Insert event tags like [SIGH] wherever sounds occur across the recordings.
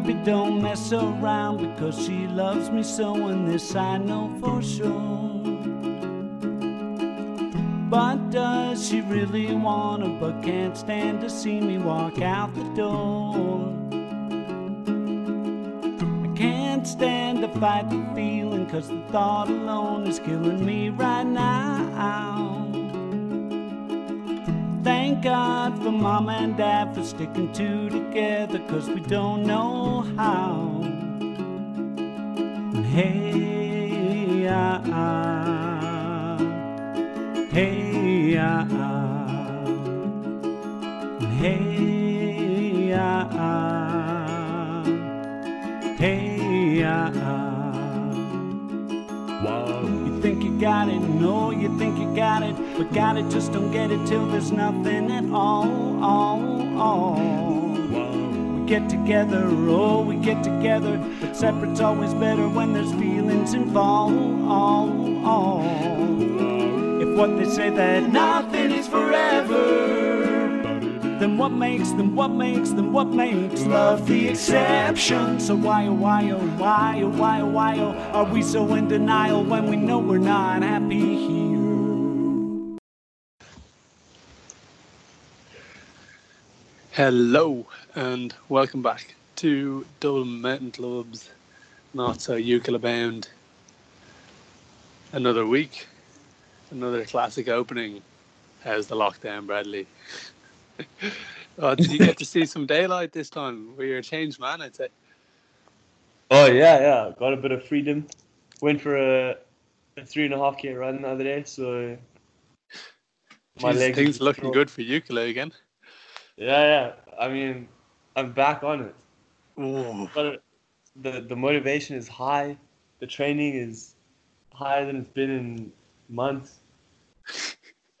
baby don't mess around because she loves me so, and this I know for sure. But does she really wanna, but can't stand to see me walk out the door? I can't stand to fight the feeling, cause the thought alone is killing me right now. God for mom and dad for sticking two together, cause we don't know how. Hey, ah, ah, hey, ah, ah, hey, ah, ah, hey, ah, ah. You think you got it, no, you think you got it, but got it, just don't get it till there's nothing at all, all, all. We get together, oh, we get together, but separate's always better when there's feelings involved, all, all. If what they say that nothing is forever, then what makes them, what makes them, what makes love the exception? So why, oh, why, oh, why, oh, why, oh, why, oh, are we so in denial when we know we're not happy Hello and welcome back to Dublin Mountain Club's Not So Jukola Bound. Another week, another classic opening. How's the lockdown, Bradley? [LAUGHS] oh, did you get to see some daylight this time? Were you a changed man, I'd say. Oh yeah, yeah. Got a bit of freedom. Went for a, a three and a half k run the other day, so my Jeez, legs things looking good for Jukola again. Yeah, yeah. I mean, I'm back on it. Ooh. It. The the motivation is high. The training is higher than it's been in months. [LAUGHS]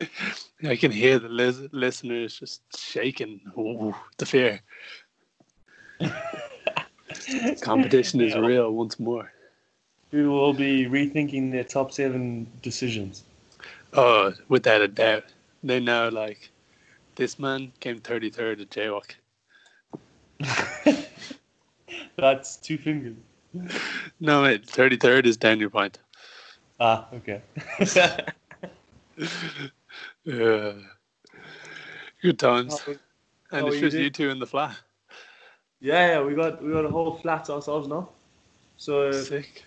I can hear the lis- listeners just shaking. Ooh, the fear. [LAUGHS] Competition is real once more. People will be rethinking their top seven decisions. Oh, without a doubt. They know, like, this man came 33rd at JWOC. [LAUGHS] That's two fingers. No, mate, 33rd is down your point. Ah, okay. [LAUGHS] Uh, good times. How- And how it's you just doing? you two in the flat. yeah, yeah. We got we got a whole flat ourselves now. So Sick.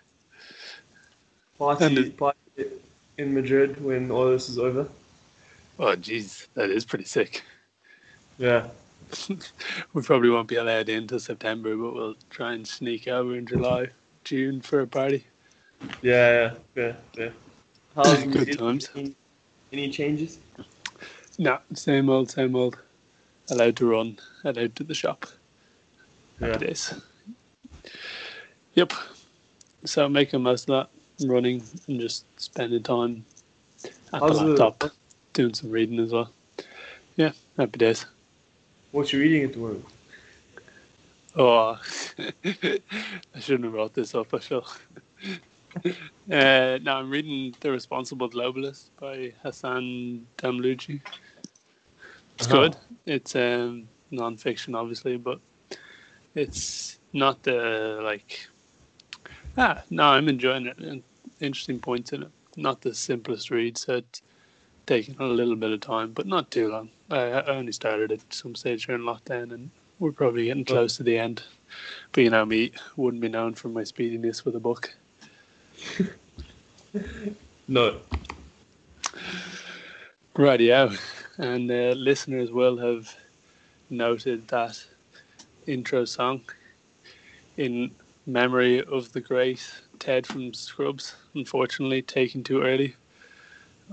party, party in Madrid when all this is over. Oh, jeez, that is pretty sick. Yeah. [LAUGHS] we probably won't be allowed in till September, but we'll try and sneak over in July, June for a party. Yeah, yeah, fair, fair. How's Good Madrid? times. Any, any changes? No, same old, same old. Allowed to run, allowed to the shop. Happy Yeah. days. Yep. So making most of that, running and just spending time at How's the the- laptop, doing some reading as well. Yeah, happy days. What you reading at the moment? Oh, [LAUGHS] I shouldn't have brought this up. I feel. [LAUGHS] uh, now I'm reading *The Responsible Globalist* by Hassan Damluji. It's Uh-huh. good. It's um, non-fiction, obviously, but it's not the like. Ah, no, I'm enjoying it. Interesting points in it. Not the simplest read, so it's taking a little bit of time, but not too long. I, I only started at some stage during lockdown, and we're probably getting close to the end. But you know me, wouldn't be known for my speediness with a book. [LAUGHS] No. Rightio. And uh, listeners will have noted that intro song in memory of the great Ted from Scrubs, unfortunately taken too early.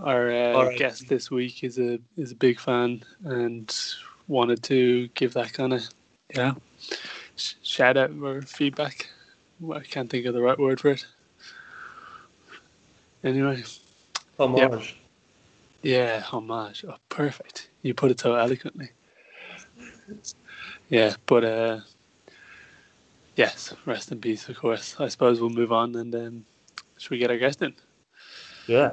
Our uh, guest this week is a is a big fan and wanted to give that kind of yeah sh- shout out or feedback. I can't think of the right word for it. Anyway, Homage. yeah, homage. Oh, perfect. You put it so eloquently. Yeah, but uh, yes, rest in peace, of course. I suppose we'll move on and um, should we get our guest in? Yeah.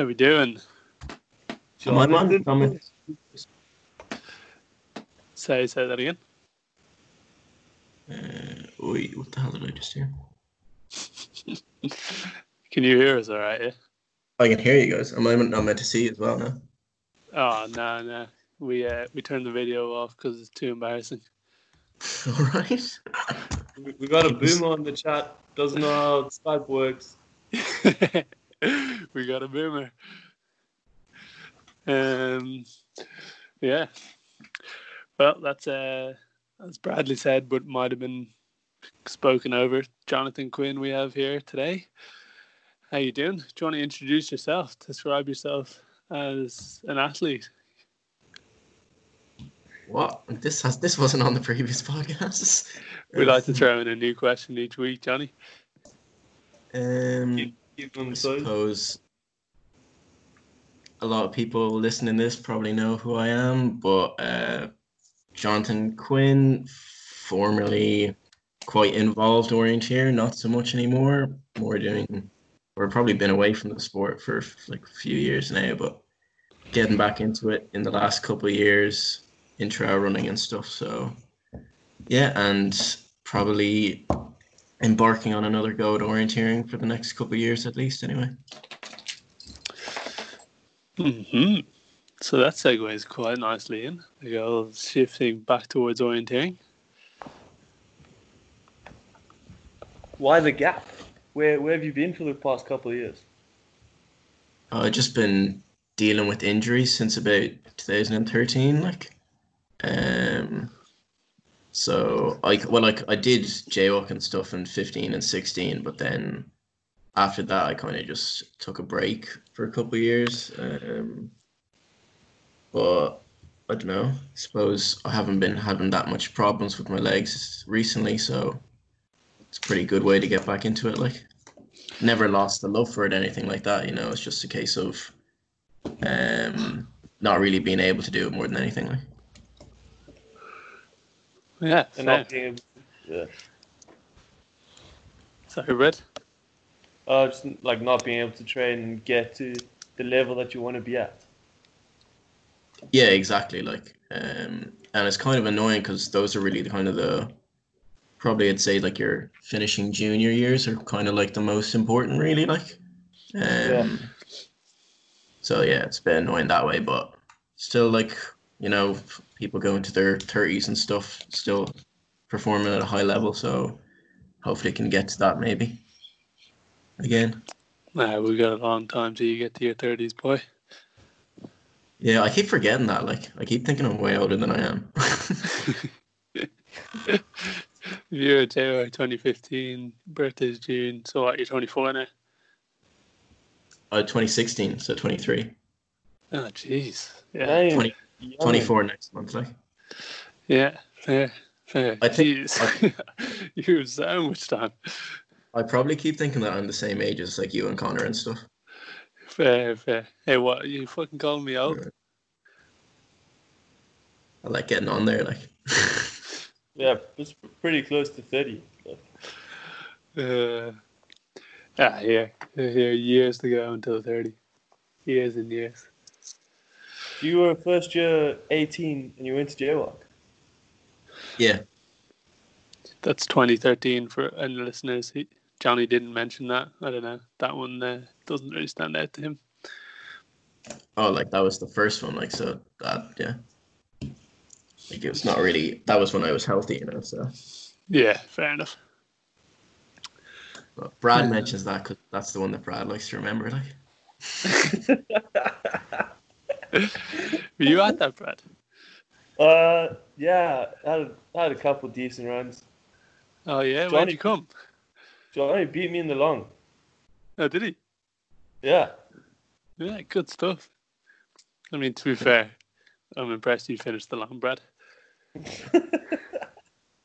How are we doing? Am I on? Comment. Say say that again. Uh, wait, what the hell did I just hear? [LAUGHS] Can you hear us all right? Yeah? I can hear you guys. Am I not meant to see you as well now? Oh no no. We uh we turned the video off because it's too embarrassing. [LAUGHS] All right. We- We got a boomer on the chat. Doesn't know how Skype works. [LAUGHS] [LAUGHS] we got a boomer. Um, yeah. Well, that's uh, as Bradley said, but might have been spoken over. Jonathan Quinn, we have here today. How you doing? Do you want to introduce yourself? Describe yourself as an athlete. What? This has this wasn't on the previous [LAUGHS] podcast. We like to throw in a new question each week, Johnny. Um, Keep, keep on I the side. suppose a lot of people listening to this probably know who I am, but uh, Jonathan Quinn, formerly quite involved orienteer, not so much anymore. More doing, or probably been away from the sport for like a few years now, but getting back into it in the last couple of years in trail running and stuff. So yeah, and probably embarking on another go at orienteering for the next couple of years at least anyway hmm So that segues quite nicely in. We go shifting back towards orienteering. Why the gap? Where where have you been for the past couple of years? i've just been dealing with injuries since about 2013 like um so i well like i did JWOC and stuff in 15 and 16 but then after that i kind of just took a break for a couple years um but i don't know i suppose i haven't been having that much problems with my legs recently so it's a pretty good way to get back into it like never lost the love for it, anything like that. You know, it's just a case of um, not really being able to do it more than anything. Like. Yeah, And fair. not being able yeah. Sorry, Brett. Uh, just like not being able to train and get to the level that you want to be at. Yeah, exactly. Like, um, and it's kind of annoying because those are really the kind of the probably I'd say like your finishing junior years are kind of like the most important, really. Like, um, Yeah. so yeah, it's a bit annoying that way, but still, like you know, f- people go into their thirties and stuff, still performing at a high level. So hopefully, can get to that maybe again. Nah, we got a long time till you get to your thirties, boy. Yeah, I keep forgetting that. Like, I keep thinking I'm way older than I am. [LAUGHS] You're January 2015, birthday's June. So what? You're 24 now. uh, 2016, so 23. Oh, jeez. Yeah, 20 young. 24 next month. Like, yeah, fair, fair. I think- Jeez, [LAUGHS] you have so much time. I probably keep thinking that I'm the same age as like you and Connor and stuff. Fair, fair. Hey, what? You fucking calling me out? I like getting on there. Like, [LAUGHS] Yeah, it's pretty close to 30. Uh, ah, yeah, here years to go until 30. Years and years. You were first year 18 and you went to JWOC. yeah, That's 2013 for any listeners. He, Johnny didn't mention that. I don't know. That one uh, doesn't really stand out to him. oh, like that was the first one. Like, so that yeah, like it was not really. That was when I was healthy, you know. So, Yeah, fair enough. but Brad mentions that because that's the one that Brad likes to remember. Like, [LAUGHS] [LAUGHS] Were you at that, Brad? Uh, yeah, I had, I had a couple decent runs. Oh, yeah? When'd Johnny- you come? Johnny beat me in the long. Oh, did he? Yeah. Yeah, good stuff. I mean, to be fair, I'm impressed you finished the long, Brad. [LAUGHS]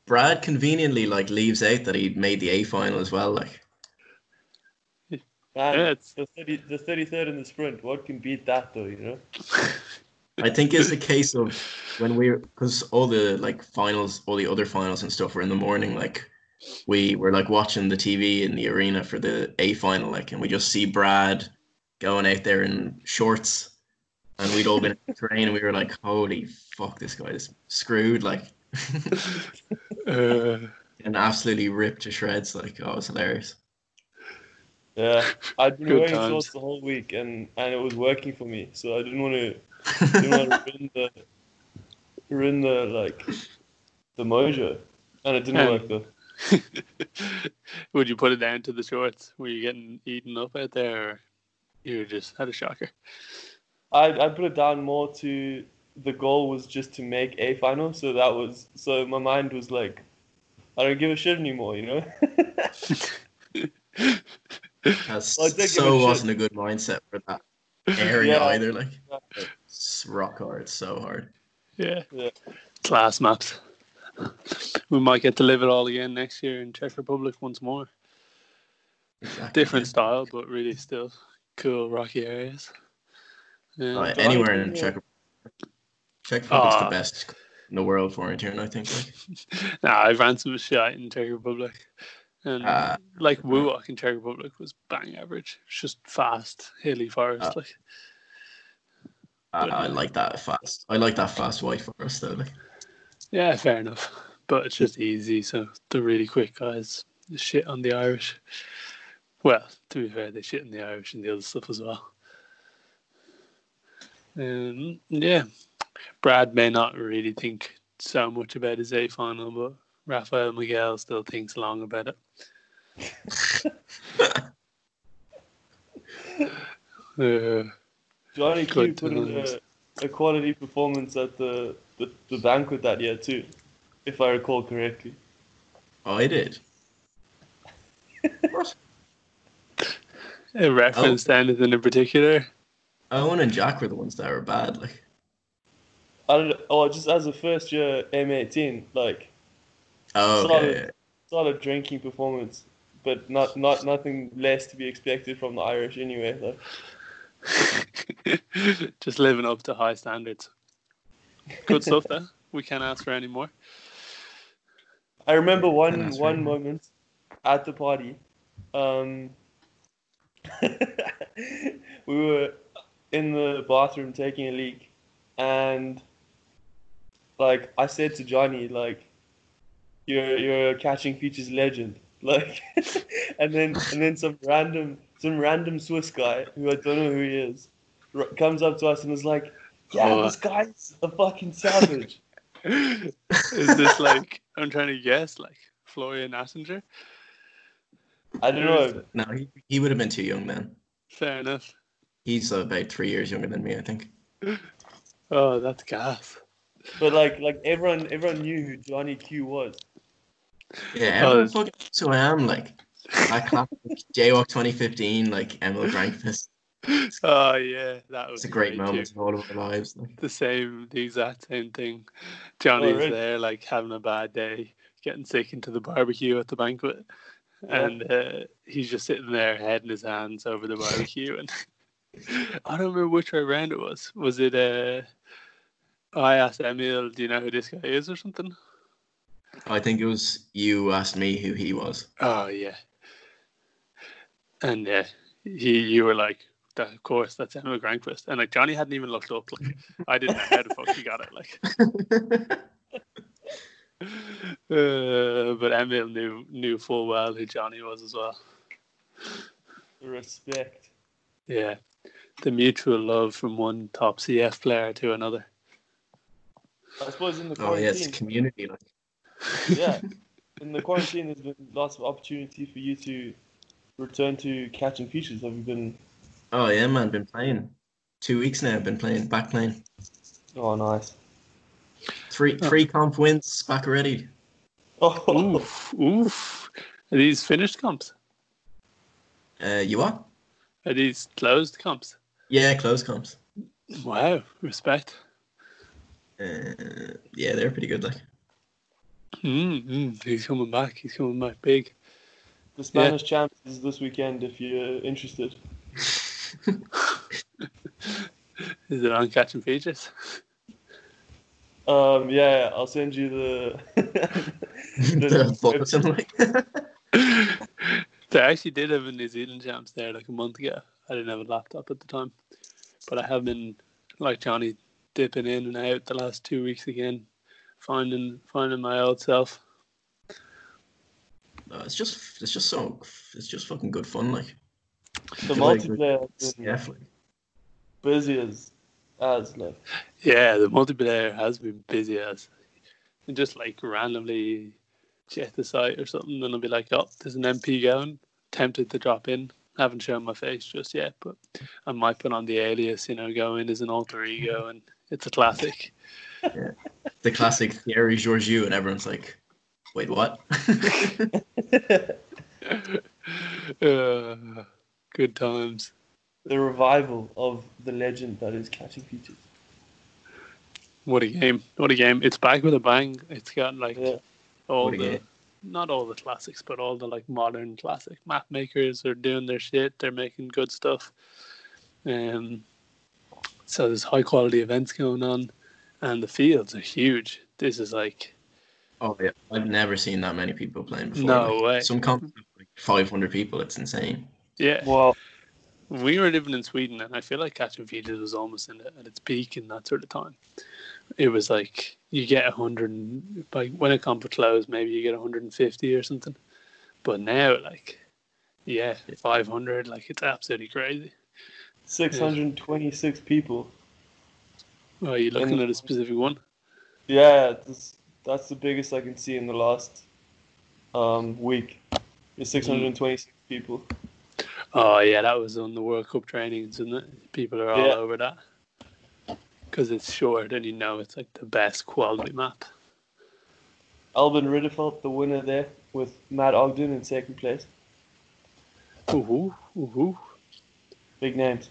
Brad conveniently like leaves out that he made the A final as well. Like, Man, Yeah, it's- the, 30, the 33rd in the sprint. What can beat that, though, you know? [LAUGHS] I think it's a case of when we're because all the like finals, all the other finals and stuff were in the morning. Like, we were like watching the TV in the arena for the A final, like, and we just see Brad going out there in shorts, and we'd all been in the [LAUGHS] train, and we were like, "Holy fuck, this guy is screwed!" Like, [LAUGHS] Uh, and absolutely ripped to shreds. Like, oh, it's hilarious. Yeah. [LAUGHS] I'd been Good wearing times. shorts the whole week, and, and it was working for me. So I didn't want to [LAUGHS] didn't want to ruin the, ruin the, like, the mojo. And it didn't Yeah. work, though. [LAUGHS] would you put it down to the shorts? Were you getting eaten up out there, or you just had a shocker? I I put it down more to the goal was just to make a final, so that was so my mind was like, I don't give a shit anymore, you know. That's Well, I did give a so shit. wasn't a good mindset for that area Yeah. either. Like, it's rock hard, so hard. Yeah. Yeah. Class maps. We might get to live it all again next year in Czech Republic once more. Exactly. Different style, but really still cool rocky areas. Yeah. Like, But I anywhere in yeah. Czech Republic. Czech Republic's Ah. the best in the world for it here, I think. Like, [LAUGHS] Nah, I've ran some shit in Czech Republic. And Ah. like WUOC in Czech Republic was bang average. It's just fast, hilly forest. Ah. like I, But- I like that fast. I like that fast white forest though. Like, Yeah, fair enough. [LAUGHS] But it's just easy, so the really quick guys shit on the Irish. Well, to be fair, they shit on the Irish and the other stuff as well. Um, yeah, Brad may not really think so much about his A final, but Rafael Miguel still thinks long about it. Uh, Johnny Q put in a, a quality performance at the, the, the banquet that year too, if I recall correctly. oh, I did. what? [LAUGHS] a reference to anything in particular? Oh, Owen and Jack were the ones that were bad. Like, I don't oh just as a first year M eighteen, like oh, Solid. okay. yeah. solid drinking performance, but not not nothing less to be expected from the Irish anyway. Like. [LAUGHS] just living up to high standards. Good stuff there. We can't ask for any more. I remember one one moment at the party. Um, [LAUGHS] we were in the bathroom taking a leak, and like I said to Johnny, like, "You're you're a catching features legend." Like, [LAUGHS] and then and then some random some random Swiss guy who I don't know who he is r- comes up to us and is like, "Yeah, Oh. this guy's a fucking savage." [LAUGHS] [LAUGHS] Is this like I'm trying to guess like Florian Assenger? I don't know. No, he, he would have been too young man. Fair enough. He's about three years younger than me, I think. Oh, that's gas. But like like everyone everyone knew who Johnny Q was. Yeah, Oh, fucking knows who I am. Like, that classic JWOC 2015, like Emil Grankfist. [LAUGHS] Oh yeah, that was It's a great too. moment in all of our lives. Like, The same, the exact same thing. Johnny's really? there, like having a bad day, getting sick into the barbecue at the banquet, Yeah. and uh, he's just sitting there, head in his hands over the barbecue. And [LAUGHS] I don't remember which way round it was. Was it? Uh, I asked Emil, "Do you know who this guy is?" or something. I think it was you asked me who he was. Oh yeah. And uh, he, you were like, that, of course, that's Emil Grankvist. And like Johnny hadn't even looked up. Like I didn't know how the fuck he got it. Like, [LAUGHS] uh, but Emil knew knew full well who Johnny was as well. Respect. Yeah, the mutual love from one top CF player to another. I suppose in the oh, yeah, it's community. Like, yeah, [LAUGHS] in the quarantine, there's been lots of opportunity for you to return to catching features. Have you been? oh, yeah, man, been playing. Two weeks now, I've been playing, back playing. Oh, nice. Three three comp wins, back already. Oh, Oof, oof. Are these finished comps? Uh, you what? Are these closed comps? Yeah, closed comps. Wow, respect. Uh, yeah, they're pretty good. Like, Mm, mm, he's coming back. He's coming back big. The Spanish champs is this weekend if you're interested. [LAUGHS] Is it on catching features? Um, yeah, I'll send you the. [LAUGHS] the bulletin, like. [LAUGHS] They actually did have a New Zealand champs there like a month ago. I didn't have a laptop at the time, but I have been like Johnny dipping in and out the last two weeks again, finding finding my old self. No, it's just it's just so it's just fucking good fun, like. The feel like multiplayer has been Yeah, busy as as like. Yeah, the multiplayer has been busy as and just like randomly check the site or something, and I'll be like, oh, there's an MP going. Tempted to drop in. Haven't shown my face just yet, but I might put on the alias, you know, go in as an alter ego, and it's a classic. [LAUGHS] the classic Thierry Georgiou, and everyone's like, "Wait, what?" [LAUGHS] Uh, good times. the revival of the legend that is catching features. What a game! What a game! It's back with a bang. It's got like Yeah. all the game. not all the classics, but all the like modern classic map makers are doing their shit. They're making good stuff. Um, so there's high quality events going on, and the fields are huge. This is like oh yeah, I've never seen that many people playing before. No like, way. Some comp like 500 people. It's insane. yeah. Well, we were living in Sweden, and I feel like Catching Features was almost in, at its peak in that sort of time. It was like you get a hundred, and- like when a comp would close, maybe you get 150 or something. But now, like, yeah, 500, like it's absolutely crazy. 626 people. Oh, are you looking And- at a specific one? Yeah, that's, that's the biggest I can see in the last um, week. Is 626 people. Oh, yeah, that was on the World Cup trainings, isn't it? People are all Yeah. over that because it's short, and you know it's like the best quality map. Albin Ridefelt, the winner there, with Matt Ogden in second place. Ooh, ooh. Big names.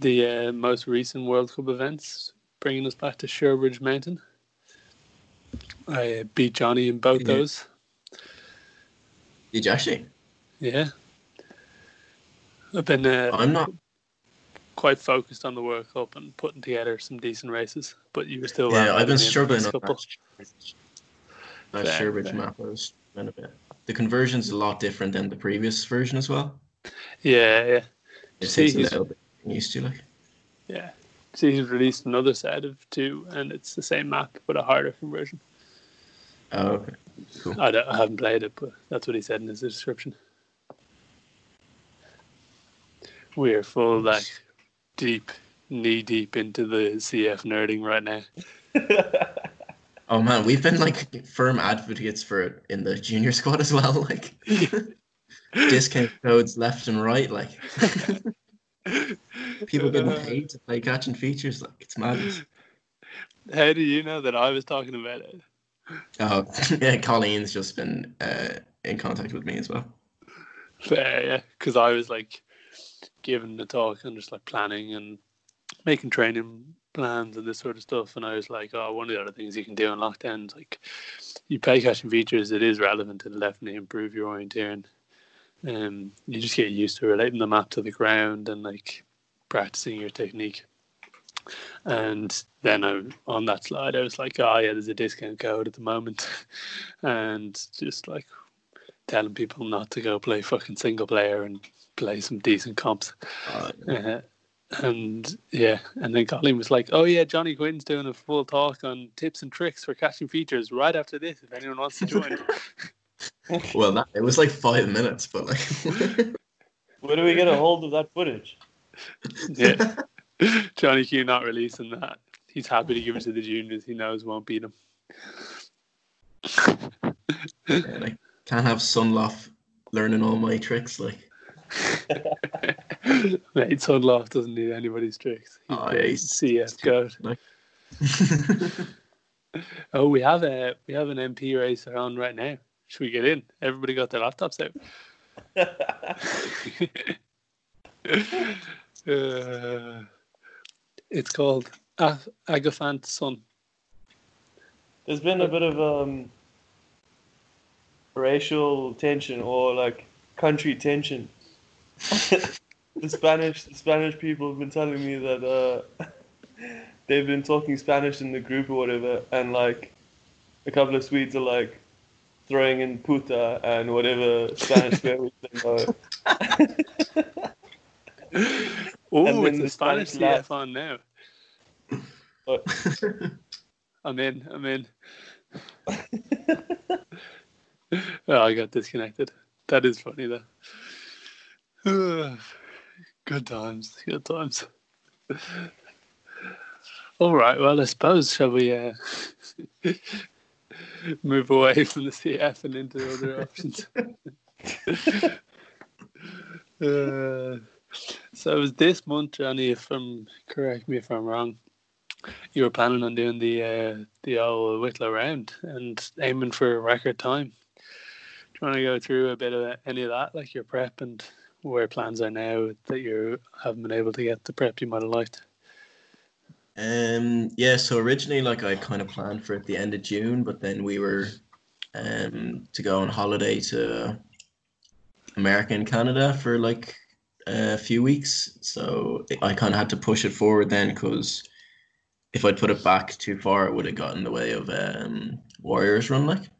The uh, most recent World Cup events, bringing us back to Sherbridge Mountain. I uh, beat Johnny in both Yeah. those. Did you actually? Yeah. I've been uh, I'm not. quite focused on the World Cup and putting together some decent races, but you were still Yeah, I've been struggling on couple. that. That Fair, Sherbridge fair. map I was a bit. The conversion's a lot different than the previous version as well. Yeah, yeah, It See, takes a little bit used to like. yeah. So he's released another set of two, and it's the same map but a harder conversion. Oh, okay. Cool. I, don't, I haven't played it, but that's what he said in his description. We are full like deep, knee deep into the CF nerding right now. [LAUGHS] Oh man, we've been like firm advocates for it in the junior squad as well. Like [LAUGHS] discount codes left and right. Like [LAUGHS] people getting paid to play catching features. Like it's madness. [LAUGHS] How do you know that I was talking about it? Oh [LAUGHS] yeah, Colleen's just been uh, in contact with me as well. Fair, yeah, because I was like giving the talk and just like planning and making training plans and this sort of stuff. And I was like, oh, one of the other things you can do in lockdown is like you play catching features. It is relevant to definitely improve your orienteering. Um, you just get used to relating the map to the ground and like practicing your technique. And then I, on that slide, I was like, oh yeah, there's a discount code at the moment, [LAUGHS] and just like telling people not to go play fucking single player and play some decent comps. Uh, Uh, and yeah, and then Colleen was like, "Oh yeah, Johnny Quinn's doing a full talk on tips and tricks for catching features right after this. If anyone wants to join." [LAUGHS] [LAUGHS] well, that, it was like five minutes, but like [LAUGHS] Where do we get a hold of that footage? yeah, [LAUGHS] Johnny Q not releasing that. He's happy to give it to the juniors. He knows won't beat him. yeah, like can't have Sunloft learning all my tricks. Like Mate, Sunloft doesn't need anybody's tricks. He's Oh, the yeah, he's- CF goat. Oh, we have a we have an MP racer on right now. Should we get in? Everybody got their laptops out. uh, [LAUGHS] it's called A- Agaphant Sun. there's been a bit of um, racial tension or like country tension. [LAUGHS] the Spanish the Spanish people have been telling me that uh, [LAUGHS] they've been talking Spanish in the group or whatever, and like a couple of Swedes are like throwing in puta and whatever Spanish [LAUGHS] words they know. [LAUGHS] Oh, it's the Spanish Spanish CF on now. [LAUGHS] I'm in. I'm in. oh, I got disconnected. That is funny though. [SIGHS] good times. Good times. All right. Well, I suppose shall we uh, [LAUGHS] move away [LAUGHS] from the CF and into other options? [LAUGHS] uh, so it was this month, Johnny. If I'm correct me if I'm wrong, you were planning on doing the uh, the old Wicklow round and aiming for a record time. Do you want to go through a bit of any of that, like your prep and where plans are now that you haven't been able to get the prep you might have liked? Um, yeah, so originally, like I kind of planned for at the end of June, but then we were um to go on holiday to America and Canada for like a few weeks. So I kind of had to push it forward then because if I'd put it back too far, it would have got in the way of um Warriors run like.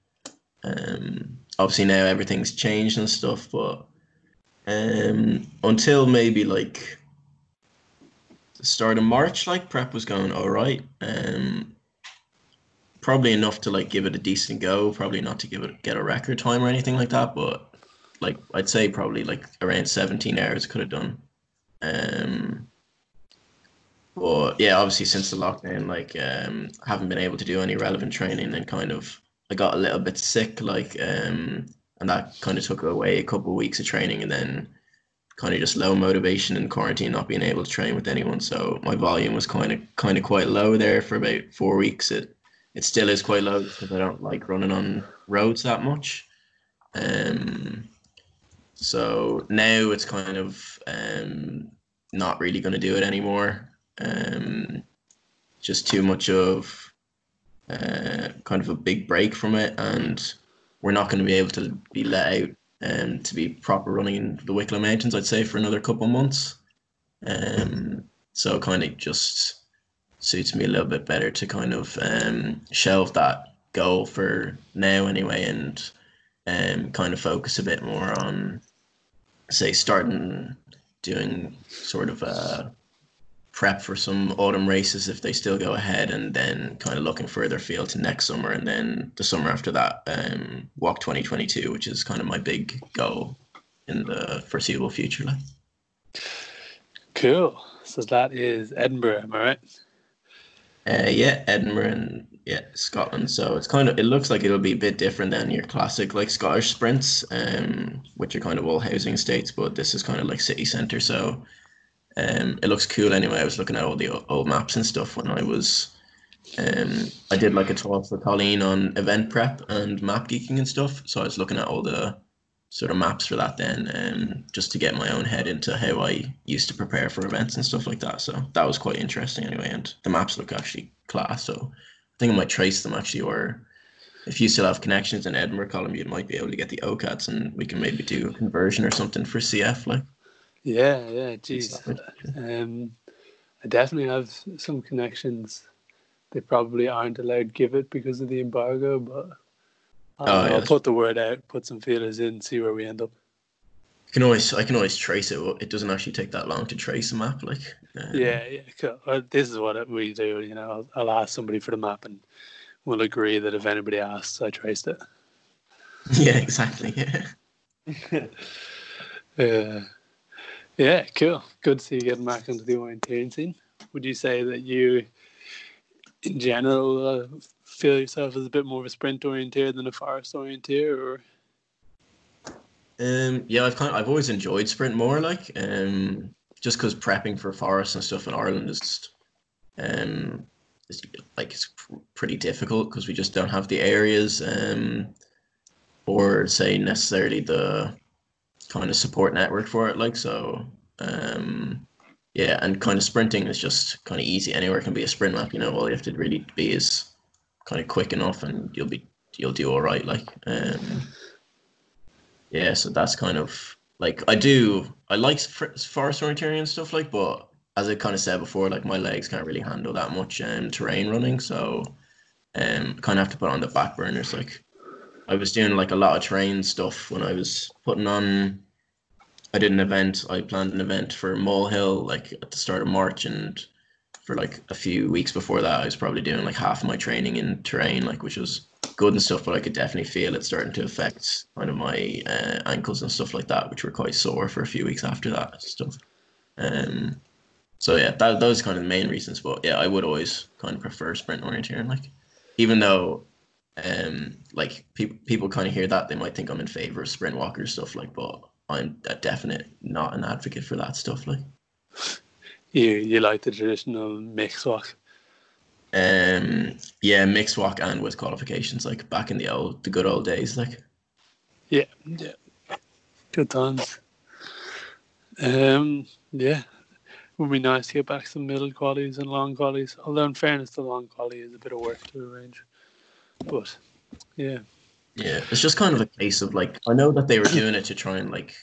Um, obviously now everything's changed and stuff, but um until maybe like start of March, like prep was going all right. Um, probably enough to like give it a decent go. Probably not to give it get a record time or anything like that, but like I'd say probably like around seventeen hours could have done. Um, but yeah, obviously since the lockdown, like um, haven't been able to do any relevant training and kind of I got a little bit sick, like um, and that kind of took away a couple of weeks of training, and then kind of just low motivation in quarantine, not being able to train with anyone. So my volume was kind of kind of quite low there for about four weeks. It it still is quite low because I don't like running on roads that much. Um, so now it's kind of um, not really going to do it anymore. Um, just too much of uh, kind of a big break from it, and we're not going to be able to be let out um, to be proper running in the Wicklow Mountains, I'd say, for another couple of months. Um, so kind of just suits me a little bit better to kind of um, shelve that goal for now anyway and um, kind of focus a bit more on, say, starting doing sort of a prep for some autumn races if they still go ahead and then kind of looking further afield to next summer and then the summer after that um WOC 2022 which is kind of my big goal in the foreseeable future like Cool. So that is Edinburgh, am I right? uh, yeah edinburgh and yeah scotland so it's kind of it looks like it'll be a bit different than your classic like scottish sprints um which are kind of all housing estates but this is kind of like city center so um, it looks cool anyway. I was looking at all the old maps and stuff when I was. Um, I did like a talk for Colleen on event prep and map geeking and stuff. So I was looking at all the sort of maps for that then, um, just to get my own head into how I used to prepare for events and stuff like that. So that was quite interesting anyway. And the maps look actually class. So I think I might trace them actually, or if you still have connections in Edinburgh, Colin, you might be able to get the OCADs and we can maybe do a conversion or something for CF. Like, Yeah, yeah, geez. Um, I definitely have some connections. They probably aren't allowed to give it because of the embargo, but I'll, Oh, yeah. I'll put the word out, put some feelers in, see where we end up. can always I can always trace it. It doesn't actually take that long to trace a map. Like um, Yeah, yeah. Cool. This is what we do. You know, I'll, I'll ask somebody for the map, and we'll agree that if anybody asks, I traced it. [LAUGHS] yeah, exactly. Yeah. [LAUGHS] Yeah, yeah, cool. Good to see you getting back into the orienteering scene. Would you say that you, in general, uh, feel yourself as a bit more of a sprint orienteer than a forest orienteer, or Um, yeah, I've kind of, I've always enjoyed sprint more. Like um, just because prepping for forest and stuff in Ireland is just, um, like it's pr- pretty difficult because we just don't have the areas um, or say necessarily the kind of support network for it. Like so, um, yeah, and kind of sprinting is just kind of easy. Anywhere can be a sprint lap. You know, all you have to really be is kind of quick enough, and you'll be you'll do all right. Like, um, yeah, so that's kind of like I do. I like forest orienteering and stuff like, but as I kind of said before, like my legs can't really handle that much um, terrain running, so um, kind of have to put on the back burners. Like, I was doing like a lot of terrain stuff when I was putting on. I did an event. I planned an event for Molehill like at the start of March, and for like a few weeks before that, I was probably doing like half of my training in terrain, like which was good and stuff. But I could definitely feel it starting to affect kind of my uh, ankles and stuff like that, which were quite sore for a few weeks after that stuff. Um, so yeah, that those kind of the main reasons. But yeah, I would always kind of prefer sprint orienteering, like even though um like people people kind of hear that they might think I'm in favor of sprint WOCs stuff like, but I'm a definite not an advocate for that stuff like. [LAUGHS] You you like the traditional mix WOC? Um, yeah, mixed WOC and with qualifications, like back in the old, the good old days, like. Yeah, yeah. Good times. Um, yeah. Would be nice to get back some middle qualities and long qualities. Although, in fairness, the long quality is a bit of work to arrange. But, yeah. Yeah, it's just kind of a case of like I know that they were doing it to try and like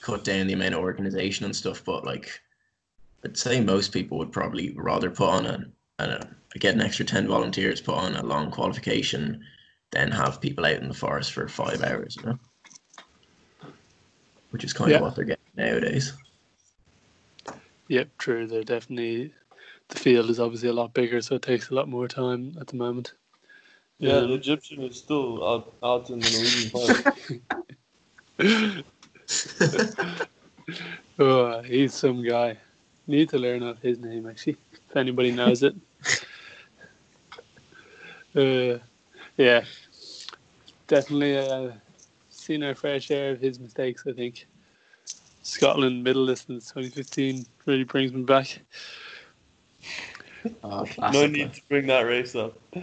cut down the amount of organization and stuff, but like I'd say most people would probably rather put on a, a get an extra ten volunteers, put on a long qualification, than have people out in the forest for five hours, you know. Which is kind Yeah. of what they're getting nowadays. Yep, true. They're definitely, the field is obviously a lot bigger, so it takes a lot more time at the moment. Yeah, the Egyptian is still out, out in the Norwegian forest. [LAUGHS] [LAUGHS] Oh, he's some guy. Need to learn out his name actually, if anybody knows it. [LAUGHS] uh, yeah, definitely uh, seen our fair share of his mistakes. I think Scotland middle distance 2015 really brings me back. Oh, no need to bring that race up. [LAUGHS]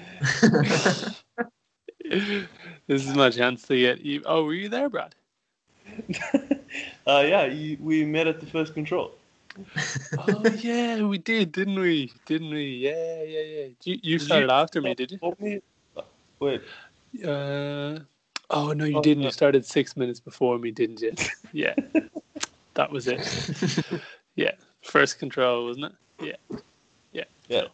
this is my chance to get you. Oh, were you there, Brad? [LAUGHS] uh, yeah, you, we met at the first control. [LAUGHS] Oh yeah, we did, didn't we? Didn't we? Yeah, yeah, yeah. You, you started you- after me, did you? Me- Wait, Uh, oh no, you Oh, didn't. yeah. You started six minutes before me, didn't you? Yeah, that was it. Yeah, first control, wasn't it? Yeah, yeah.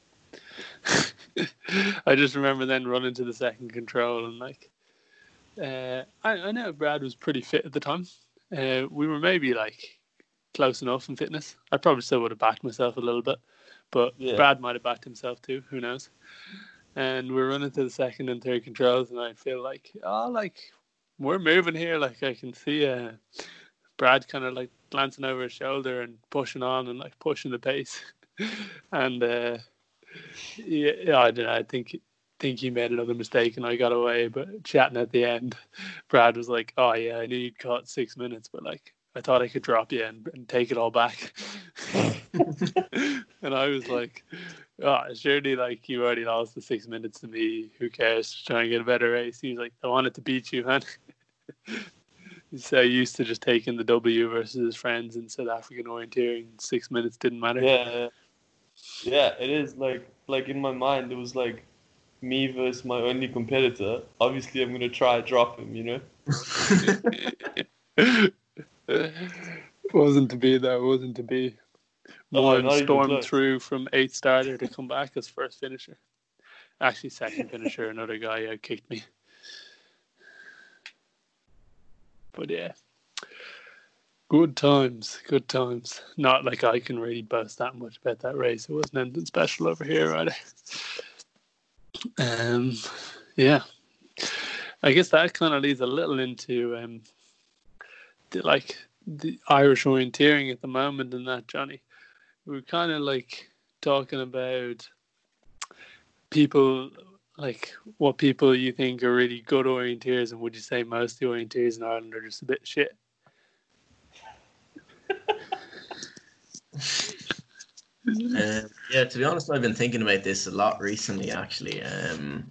[LAUGHS] I just remember then running to the second control and like, uh, I, I know Brad was pretty fit at the time. Uh, we were maybe like close enough in fitness. I probably still would have backed myself a little bit, but Yeah. Brad might have backed himself too. Who knows? And we're running to the second and third controls, and I feel like, oh, like we're moving here. Like I can see uh, Brad kind of like glancing over his shoulder and pushing on and like pushing the pace. [LAUGHS] [LAUGHS] and uh, yeah, I don't know. I think think he made another mistake and I got away. But chatting at the end, [LAUGHS] Brad was like, "Oh yeah, I knew you'd caught six minutes, but like I thought I could drop you and, and take it all back." [LAUGHS] and I was like, "Oh, surely like you already lost the six minutes to me. Who cares? Just try and get a better race." He was like, "I wanted to beat you, man." So used to just taking the W versus his friends in South African orienteering. Six minutes didn't matter. yeah, yeah, it is like like in my mind it was like me versus my only competitor. Obviously, I'm gonna try drop him. You know. it [LAUGHS] wasn't to be though, wasn't to be. No, One stormed through from eighth starter to come back as first finisher. Actually, second finisher, another guy out kicked me. But yeah, good times, good times. Not like I can really boast that much about that race. It wasn't anything special over here either. Um, yeah, I guess that kind of leads a little into um, the, like the Irish orienteering at the moment and that Johnny. We are kind of like talking about people like what people you think are really good orienteers and would you say most of the orienteers in Ireland are just a bit shit? [LAUGHS] Um, yeah, to be honest, I've been thinking about this a lot recently, actually. Um,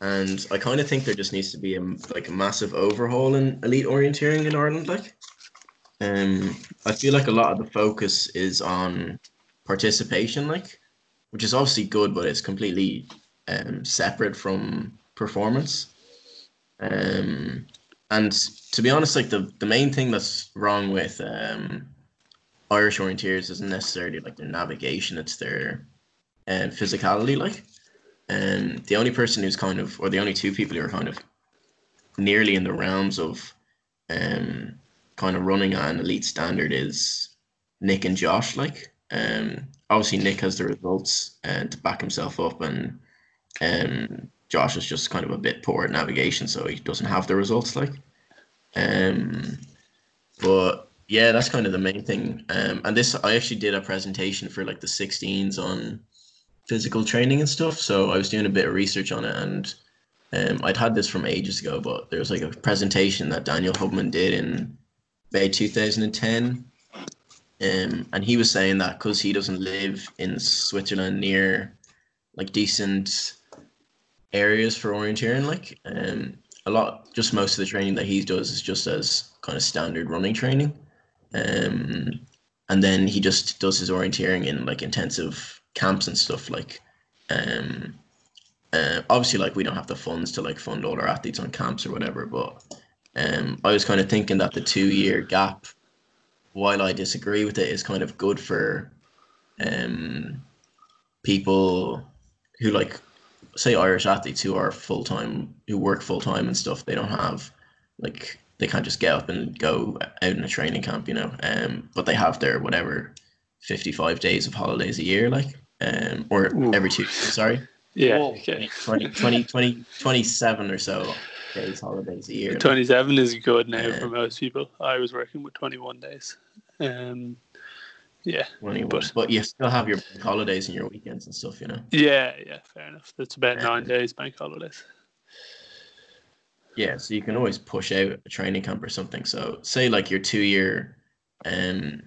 and I kind of think there just needs to be a like a massive overhaul in elite orienteering in Ireland. Like, um, I feel like a lot of the focus is on participation, like, which is obviously good, but it's completely um, separate from performance. Um, and to be honest, like the, the main thing that's wrong with um, Irish orienteers isn't necessarily like their navigation; it's their um, physicality. Like, and the only person who's kind of, or the only two people who are kind of nearly in the realms of um, kind of running an elite standard is Nick and Josh. Like, um, obviously Nick has the results and uh, to back himself up, and um, Josh is just kind of a bit poor at navigation, so he doesn't have the results. Like, um, but yeah, that's kind of the main thing. Um, and this I actually did a presentation for like the 16s on physical training and stuff. So I was doing a bit of research on it, and um, I'd had this from ages ago, but there was like a presentation that Daniel Hubmann did in May 2010 um, and he was saying that because he doesn't live in Switzerland near like decent areas for orienteering, like um, a lot, just most of the training that he does is just as kind of standard running training. Um, and then he just does his orienteering in like intensive camps and stuff. Like, um, uh, obviously, like we don't have the funds to like fund all our athletes on camps or whatever, but um, I was kind of thinking that the two year gap while I disagree with it, is kind of good for um, people who like say Irish athletes who are full time who work full time and stuff. They don't have like they can't just get up and go out in a training camp, you know. Um, but they have their whatever fifty five days of holidays a year, like um, or Ooh. every two. Sorry. Yeah. Okay. 20, 20, 20, 27 or so days holidays a year. Twenty seven is good now yeah. for most people. I was working with twenty one days. Um, yeah, 21. but but you still have your holidays and your weekends and stuff, you know. Yeah, yeah, fair enough. That's about nine days bank holidays. Yeah, so you can always push out a training camp or something. So say like your two year um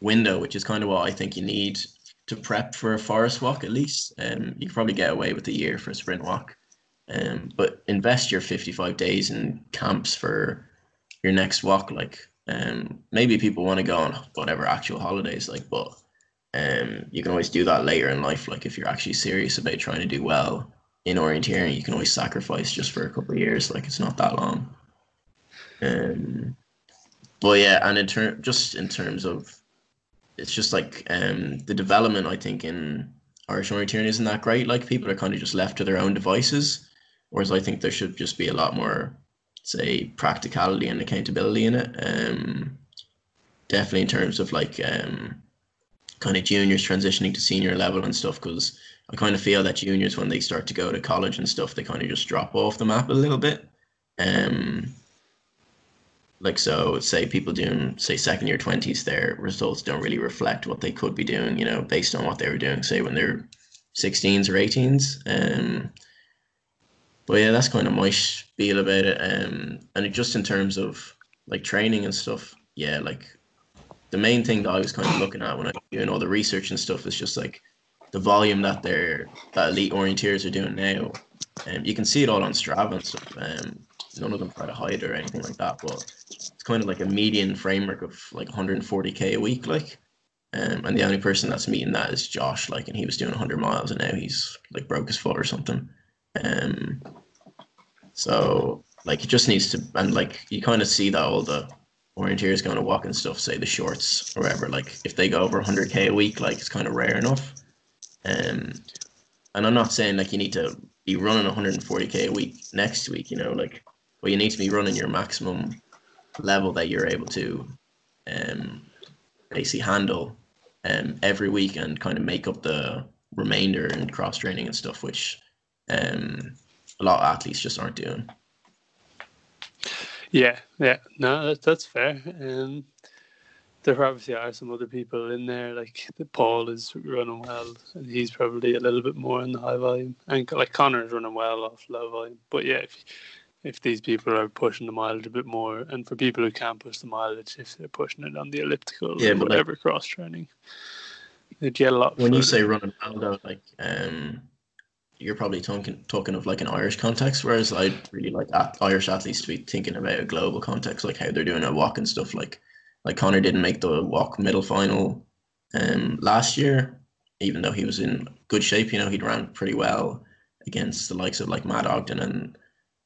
window, which is kind of what I think you need to prep for a forest WOC at least. Um, you probably get away with a year for a sprint WOC. Um, but invest your 55 days in camps for your next WOC. Like, um, maybe people want to go on whatever actual holidays, like, but um, you can always do that later in life. Like, if you're actually serious about trying to do well in orienteering, you can always sacrifice just for a couple of years. Like, it's not that long. Um, but yeah, and in term, just in terms of, it's just like um, the development. I think in Irish orienteering isn't that great. Like people are kind of just left to their own devices. Whereas I think there should just be a lot more, say, practicality and accountability in it. Um, definitely in terms of like um, kind of juniors transitioning to senior level and stuff, because I kind of feel that juniors when they start to go to college and stuff, they kind of just drop off the map a little bit. Um, like so, say people doing say second year twenties, their results don't really reflect what they could be doing, you know, based on what they were doing, say when they're 16s or 18s. Um, but yeah, that's kind of my spiel about it. Um, and just in terms of like training and stuff, yeah, like the main thing that I was kind of looking at when I was doing all the research and stuff is just like the volume that they're that elite orienteers are doing now. Um, you can see it all on Strava and stuff. Um, none of them try to hide or anything like that, but it's kind of like a median framework of like 140k a week, like. Um, and the only person that's meeting that is Josh, like, and he was doing 100 miles, and now he's like broke his foot or something. Um, so like it just needs to, and like you kind of see that all the orienteers going to WOC and stuff, say the shorts or whatever. Like if they go over 100k a week, like it's kind of rare enough. Um, and I'm not saying like you need to be running 140k a week next week, you know, like, but you need to be running your maximum level that you're able to, um, basically handle, um, every week and kind of make up the remainder and cross training and stuff, which, um, a lot of athletes just aren't doing. Yeah, yeah, no, that's, that's fair. Um, there obviously are some other people in there, like Paul is running well, and he's probably a little bit more in the high volume, and like Connor is running well off low volume. But yeah, if if these people are pushing the mileage a bit more, and for people who can't push the mileage, if they're pushing it on the elliptical, yeah, whatever like, cross training, they get a lot. When further. you say running well, though, like um, you're probably talking talking of like an Irish context, whereas I'd really like Irish athletes to be thinking about a global context, like how they're doing a WOC and stuff. Like like Connor didn't make the WOC middle final um last year, even though he was in good shape. You know, he'd ran pretty well against the likes of like Matt Ogden and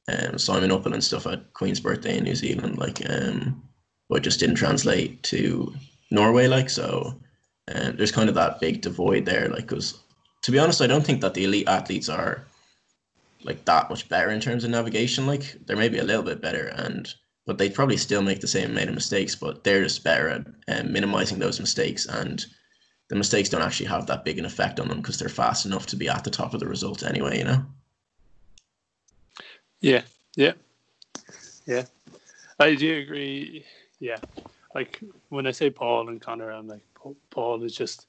um, Simon Uppill and stuff at Queen's birthday in New Zealand, like um, but just didn't translate to Norway, like so. Um, there's kind of that big divide there, like because to be honest, I don't think that the elite athletes are like that much better in terms of navigation. Like they're maybe a little bit better, and but they probably still make the same amount of mistakes, but they're just better at um, minimizing those mistakes, and the mistakes don't actually have that big an effect on them because they're fast enough to be at the top of the result anyway. You know. Yeah, yeah, yeah. I do agree. Yeah, like when I say Paul and Connor, I'm like Paul is just.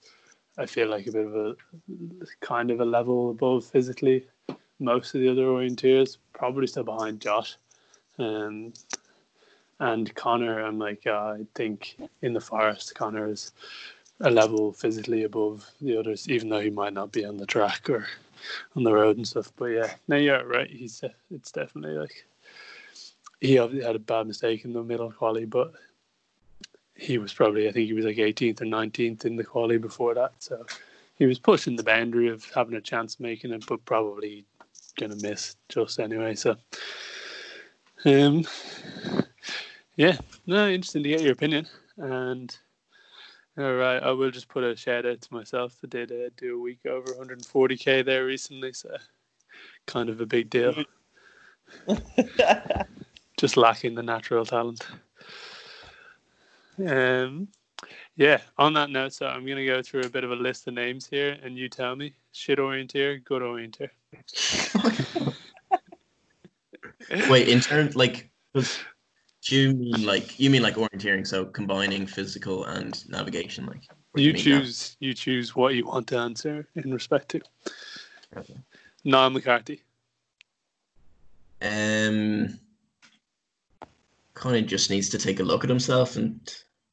I feel like a bit of a kind of a level above physically. Most of the other orienteers probably still behind Josh, um, and Connor. I'm like uh, I think in the forest, Connor is a level physically above the others, even though he might not be on the track or on the road and stuff. But yeah, no, you're right. He's it's definitely like he obviously had a bad mistake in the middle quality, but he was probably I think he was like 18th or 19th in the quality before that. So he was pushing the boundary of having a chance making it, but probably gonna miss just anyway. So um yeah, no, interesting to get your opinion and all right, I will just put a shout out to myself. I did uh, do a week over 140k there recently, so kind of a big deal. [LAUGHS] just lacking the natural talent. Um, yeah. On that note, so I'm gonna go through a bit of a list of names here, and you tell me: shit orienteer, good orienteer. [LAUGHS] Wait, in terms like do you mean like you mean like orienteering? So combining physical and navigation, like you, you choose you choose what you want to answer in respect to. Okay. Niall McCarthy. Um, kind of just needs to take a look at himself and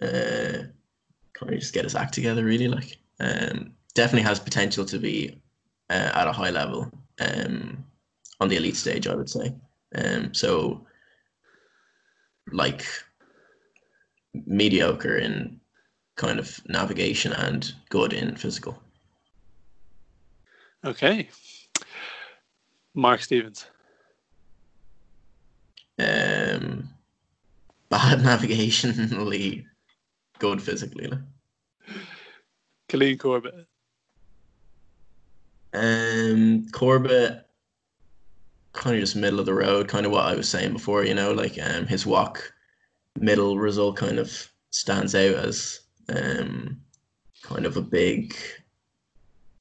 uh, kind of just get his act together. Really, like um, definitely has potential to be uh, at a high level um, on the elite stage. I would say. Um, so like mediocre in kind of navigation and good in physical. Okay. Mark Stevens. Um, [LAUGHS] bad navigationally, good physically. Colleen Corbett. Um, Corbett kind of just middle of the road, kind of what I was saying before, you know, like um, his WOC middle result kind of stands out as um, kind of a big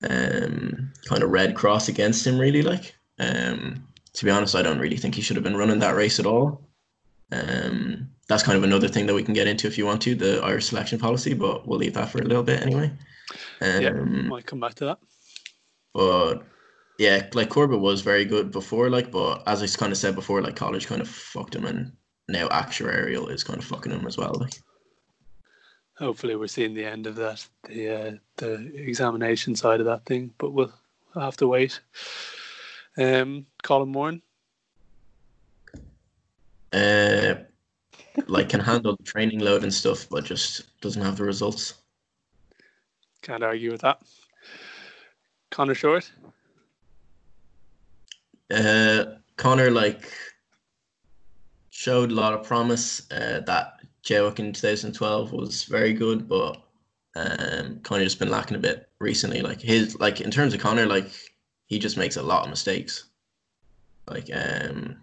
um, kind of red cross against him, really. Like, um, to be honest, I don't really think he should have been running that race at all. Um, that's kind of another thing that we can get into if you want to, the Irish selection policy, but we'll leave that for a little bit anyway. Um, yeah, might come back to that. But yeah, like Corbett was very good before, like, but as I kind of said before, like college kind of fucked him, and now actuarial is kind of fucking him as well. Like, hopefully, we're seeing the end of that, the uh, the examination side of that thing, but we'll have to wait. Um, Colin Moran. Uh, like can handle the training load and stuff, but just doesn't have the results. Can't argue with that. Connor Short. Uh, Connor like showed a lot of promise. Uh, that JWOC in 2012 was very good, but um, Connor just been lacking a bit recently. Like his like in terms of Connor, like he just makes a lot of mistakes. Like um,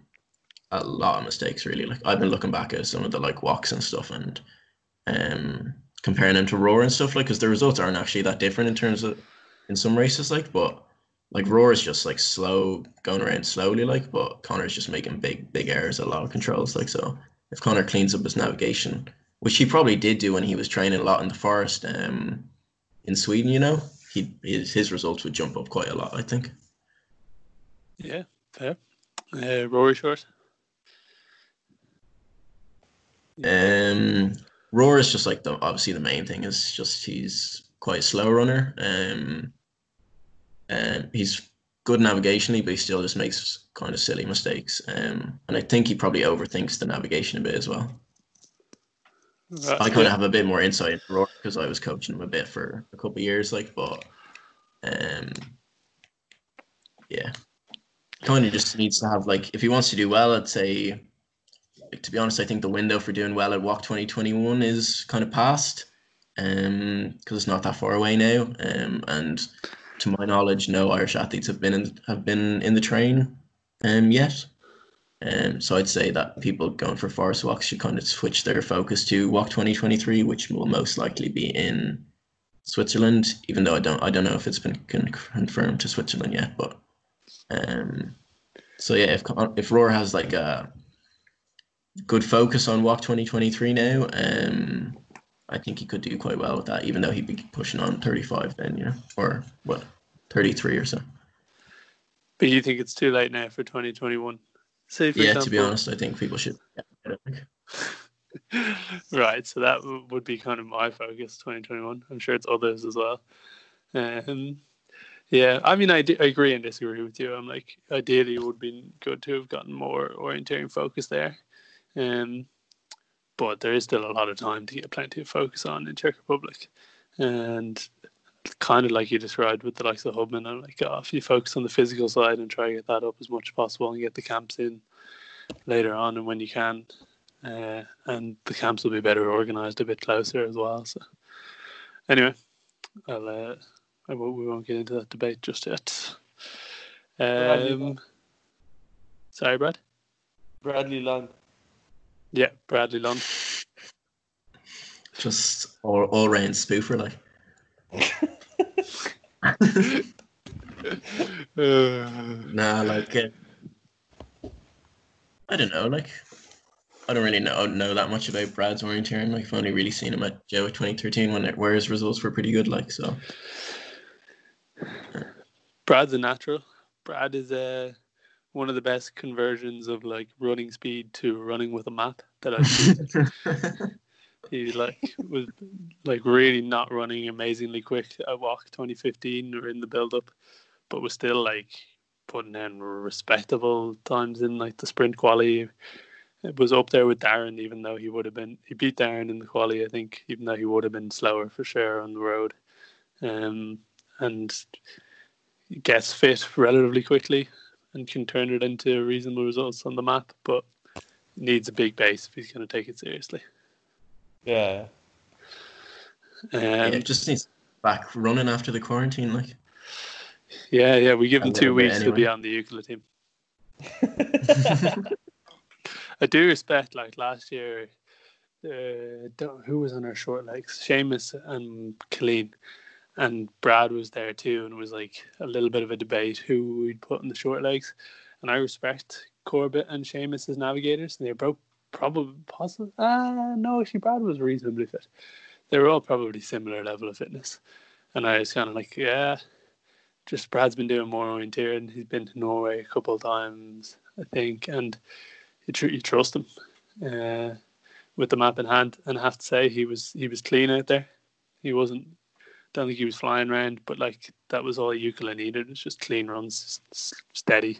a lot of mistakes really. Like I've been looking back at some of the like WOCs and stuff and um comparing them to Roar and stuff like because the results aren't actually that different in terms of in some races like but like Roar is just like slow going around slowly like but Connor's just making big big errors a lot of controls like so if Connor cleans up his navigation which he probably did do when he was training a lot in the forest um in Sweden you know he his, his results would jump up quite a lot I think. Yeah fair. Uh, Rory Short um Roar is just like the obviously the main thing is just he's quite a slow runner um um, he's good navigationally, but he still just makes kind of silly mistakes. Um, and I think he probably overthinks the navigation a bit as well. That's I kind of have a bit more insight into because I was coaching him a bit for a couple of years, like, but um, yeah. kind of just needs to have like if he wants to do well, I'd say. Like, to be honest, I think the window for doing well at WOC 2021 is kind of past, um, because it's not that far away now. Um, and to my knowledge, no Irish athletes have been in have been in the train, um, yet. Um, so I'd say that people going for forest WOCs should kind of switch their focus to WOC 2023, which will most likely be in Switzerland. Even though I don't, I don't know if it's been con- confirmed to Switzerland yet. But um, so yeah, if if Roar has like a good focus on WOC 2023 now, um, I think he could do quite well with that. Even though he'd be pushing on 35 then, you know, or what, 33 or so. But you think it's too late now for 2021? Say, for yeah, example, to be honest, I think people should. [LAUGHS] right, so that w- would be kind of my focus 2021. I'm sure it's others as well. Um, yeah, I mean, I, d- I agree and disagree with you. I'm like, ideally, it would be good to have gotten more orienteering focus there. Um, but there is still a lot of time to get plenty of focus on in Czech Republic. And kind of like you described with the likes of Hubmann, I'm like, oh, if you focus on the physical side and try to get that up as much as possible and get the camps in later on and when you can, uh, and the camps will be better organized a bit closer as well. So, anyway, I'll uh, I won't, we won't get into that debate just yet. Um, Long. sorry, Brad. Bradley Long. Yeah, Bradley Lund. Just all all round spoofer like. [LAUGHS] Nah, like uh, I don't know, like I don't really know know that much about Brad's orienteering. Like I've only really seen him at Joe 2013 when it, where his results were pretty good. Like so, Brad's a natural. Brad is uh, one of the best conversions of like running speed to running with a map that I've seen. [LAUGHS] he like was like really not running amazingly quick at WOC 2015 or in the build up, but was still like putting in respectable times in like the sprint quality. It was up there with Darren, even though he would have been he beat Darren in the quality, I think, even though he would have been slower for sure on the road. Um, and gets fit relatively quickly and can turn it into reasonable results on the map, but needs a big base if he's going to take it seriously. Yeah. Um, yeah, yeah, just needs back running after the quarantine. Like yeah, yeah, We give A him two little bit weeks to be on the Jukola team. [LAUGHS] [LAUGHS] I do respect like last year. Uh, don't, who was on our short legs? Seamus and Colleen, and Brad was there too, and it was like a little bit of a debate who we'd put in the short legs. And I respect Corbett and Seamus as navigators, and they're both probably possible. Ah, no, actually, Brad was reasonably fit. They were all probably similar level of fitness, and I was kind of like, yeah, just Brad's been doing more orienteering. He's been to Norway a couple of times, I think, and you, tr- you trust him uh, with the map in hand. And I have to say, he was he was clean out there. He wasn't. Don't think he was flying around, but like that was all Jukola needed. It's just clean runs, steady.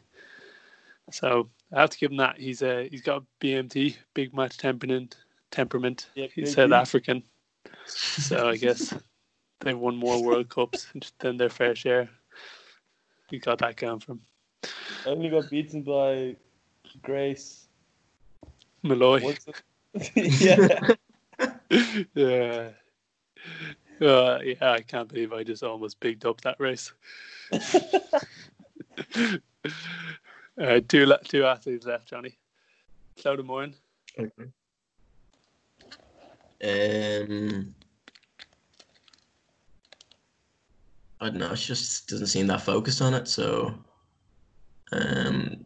So I have to give him that. He's a he's got BMT, big match temperament. Temperament. Yeah, He's South African, so I guess [LAUGHS] they've won more World Cups than their fair share. He got that going from I only got beaten by Grace. Malloy. [LAUGHS] [LAUGHS] Yeah. yeah. Uh, yeah, I can't believe I just almost bigged up that race. [LAUGHS] uh, two le- two athletes left, Johnny. Cloud Okay. Um, I don't know. She just doesn't seem that focused on it, so um,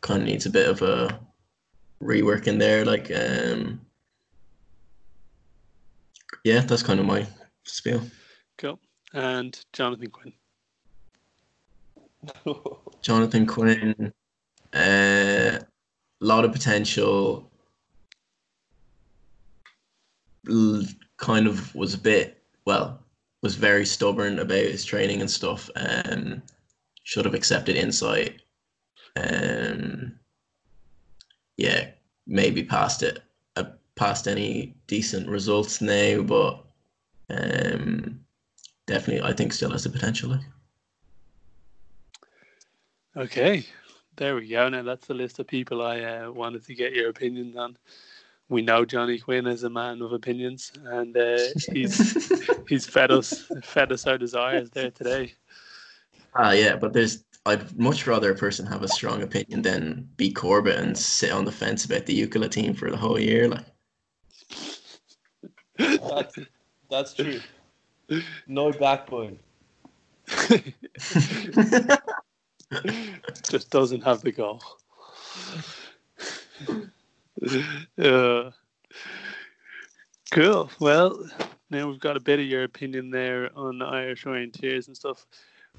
kind of needs a bit of a rework in there. Like, um, yeah, that's kind of my spiel. Cool. And Jonathan Quinn. [LAUGHS] Jonathan Quinn, a lot of potential. L- Kind of was a bit well, was very stubborn about his training and stuff. Um, should have accepted insight. Um, yeah, maybe past it, uh, past any decent results now, but um, definitely I think still has the potential. Okay. there we go. Now that's the list of people I uh, wanted to get your opinion on. We know Johnny Quinn is a man of opinions, and uh, he's [LAUGHS] he's fed us fed us our desires there today. Ah, yeah, but there's I'd much rather a person have a strong opinion than be Corbett and sit on the fence about the Jukola team for the whole year. Like, That's, that's true. No backbone. [LAUGHS] Just doesn't have the goal. uh, cool. Well, now we've got a bit of your opinion there on the Irish Orienteers and stuff.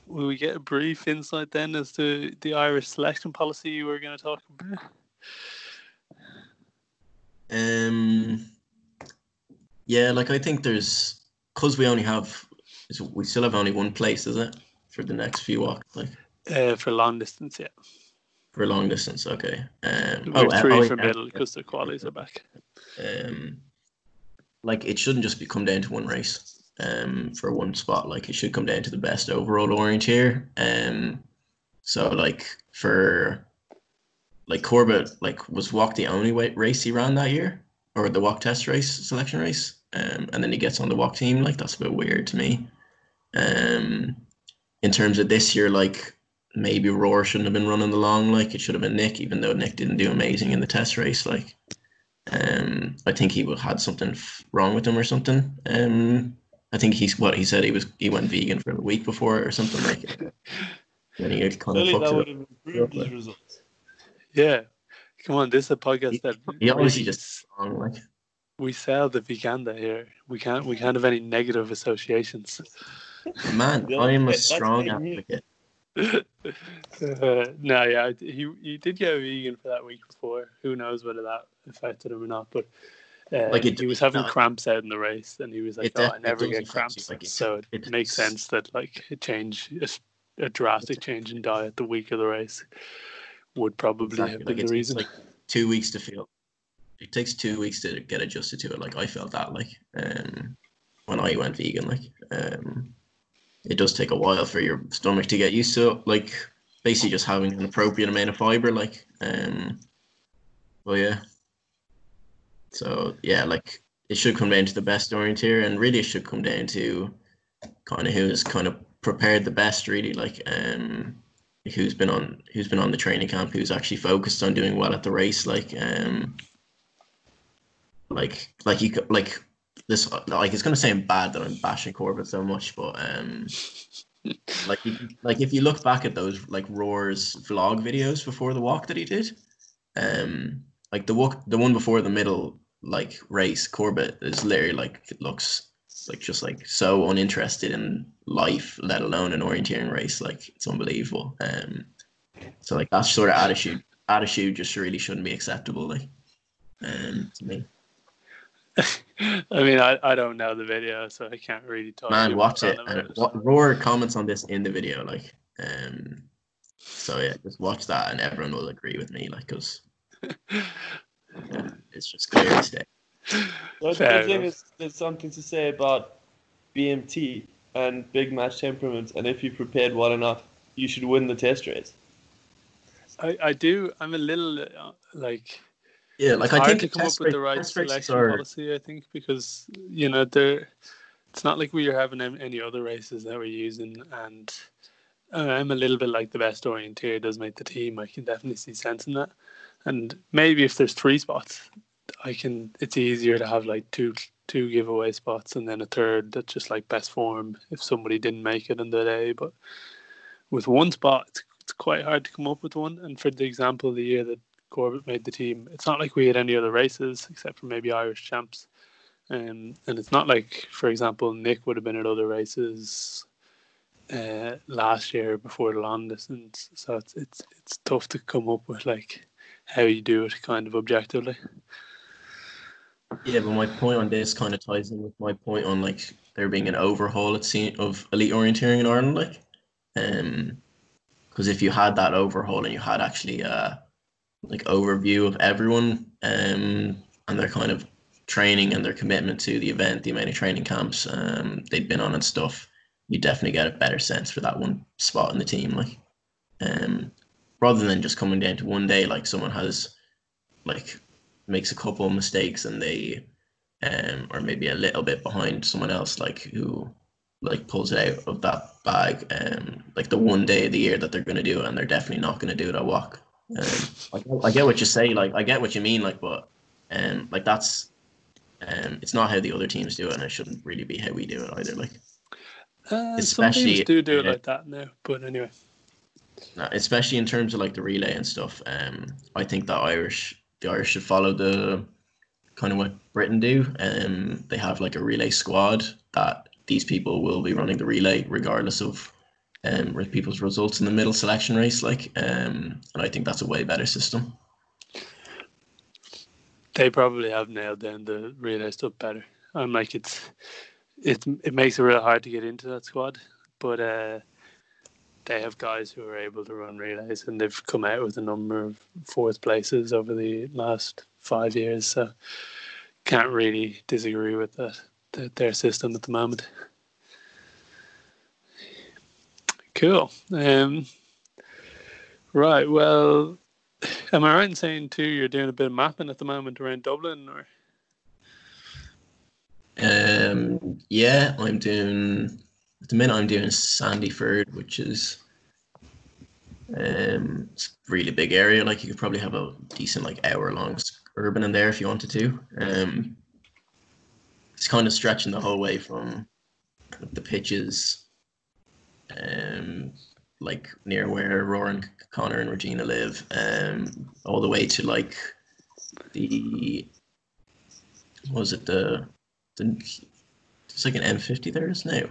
Will we get a brief insight then as to the Irish selection policy you were going to talk about? um, yeah, like I think there's because we only have we still have only one place, is it, for the next few WOCs, like Uh, for long distance, yeah. for long distance. Okay. Um, We're uh, three oh, for yeah. middle because the qualities are back. um, like it shouldn't just be come down to one race um, for one spot. Like it should come down to the best overall orienteer. Um, so like for like Corbett, like was WOC the only way, race he ran that year, or the WOC test race selection race, um, and then he gets on the WOC team. Like that's a bit weird to me. Um, in terms of this year, like maybe Roar shouldn't have been running the long. Like it should have been Nick, even though Nick didn't do amazing in the test race. Like um, I think he had something f- wrong with him or something. Um, I think he's what he said he was he went vegan for a week before or something like. [LAUGHS] he kind of that it would up. have improved his results. Yeah. Come on, this is a podcast that He obviously we- just wrong, like we sell the Viganda here. We can't we can't have any negative associations. man. [LAUGHS] I am a strong advocate. [LAUGHS] Uh, no, yeah, he he did go vegan for that week before. Who knows whether that affected him or not? But uh, Like, it- he was having no. cramps out in the race, and he was like, It "Oh, I never get cramps." like, it- so it, it- makes sense that like a change, a, s- a drastic change in diet the week of the race would probably Exactly. have Like been it's, the reason. like two weeks to feel. It takes two weeks to get adjusted to it. Like I felt that like um when I went vegan. Like um, it does take a while for your stomach to get used to it. Like basically just having an appropriate amount of fiber. Like um, well yeah. So yeah, like it should come down to the best orienteer, and really it should come down to kind of who's kind of prepared the best. Really, like um, who's been on who's been on the training camp, who's actually focused on doing well at the race. Like um, like like you could like this like it's gonna sound bad that I'm bashing Corbett so much, but um. [LAUGHS] Like, like if you look back at those like Roar's vlog videos before the WOC that he did, um, like the WOC, the one before the middle like race, Corbett is literally like it like just like so uninterested in life, let alone an orienteering race. Like it's unbelievable. Um, so like that sort of attitude, attitude just really shouldn't be acceptable. Like, um, to me, [LAUGHS] I mean, I, I don't know the video, so I can't really talk. man, watch it. And what Roar comments on this in the video, like, um, so yeah, just watch that, and everyone will agree with me, like, cause yeah, [LAUGHS] it's just clear as day. Don't Fair you think there's, there's something to say about BMT and big match temperaments, and if you prepared well enough, you should win the test race. I, I do. I'm a little uh, like Yeah, like it's I hard think to come up test with the right selection are- policy. I think because you know there, it's not like we are having any other races that we're using, and uh, I'm a little bit like the best orienteer does make the team. I can definitely see sense in that, and maybe if there's three spots, I can. It's easier to have like two two giveaway spots and then a third that's just like best form if somebody didn't make it in the day. But with one spot, it's, it's quite hard to come up with one. And for the example, of the year that Corbett made the team, it's not like we had any other races except for maybe Irish champs. Um, and it's not like, for example, Nick would have been at other races uh, last year before the long distance. So it's it's it's tough to come up with like how you do it kind of objectively. Yeah, but my point on this kind of ties in with my point on like there being an overhaul it seems of elite orienteering in Ireland, like, um, because if you had that overhaul and you had actually uh like overview of everyone, um, and their kind of training and their commitment to the event, the amount of training camps um they'd been on and stuff, you definitely get a better sense for that one spot in the team, like, um, rather than just coming down to one day, like someone has, like, makes a couple of mistakes and they, um, or maybe a little bit behind someone else, like who, like pulls it out of that bag, um, like the one day of the year that they're going to do it, and they're definitely not going to do it at WOC. Um, I, I get what you say, like I get what you mean, like, but, um, like that's, um, it's not how the other teams do it, and it shouldn't really be how we do it either. Like, Uh, some Especially, teams do do it uh, like that now, but anyway. Especially in terms of like the relay and stuff. Um, I think the Irish, the Irish should follow the kind of what Britain do. Um, they have like a relay squad that these people will be running the relay regardless of um people's results in the middle selection race. Like, um, and I think that's a way better system. They probably have nailed down the relay stuff better. I'm like it's it it makes it real hard to get into that squad, but uh, they have guys who are able to run relays, and they've come out with a number of fourth places over the last five years. So can't really disagree with that, their system at the moment. Cool. Um, right. Well, am I right in saying too you're doing a bit of mapping at the moment around Dublin, or Um, yeah, I'm doing at the minute. I'm doing Sandyford, which is um, it's really big area. Like you could probably have a decent like hour long urban in there if you wanted to. Um, it's kind of stretching the whole way from the pitches, um, like near where Roran, Connor, and Regina live, um, all the way to like the was it the the it's like an M50 there is now.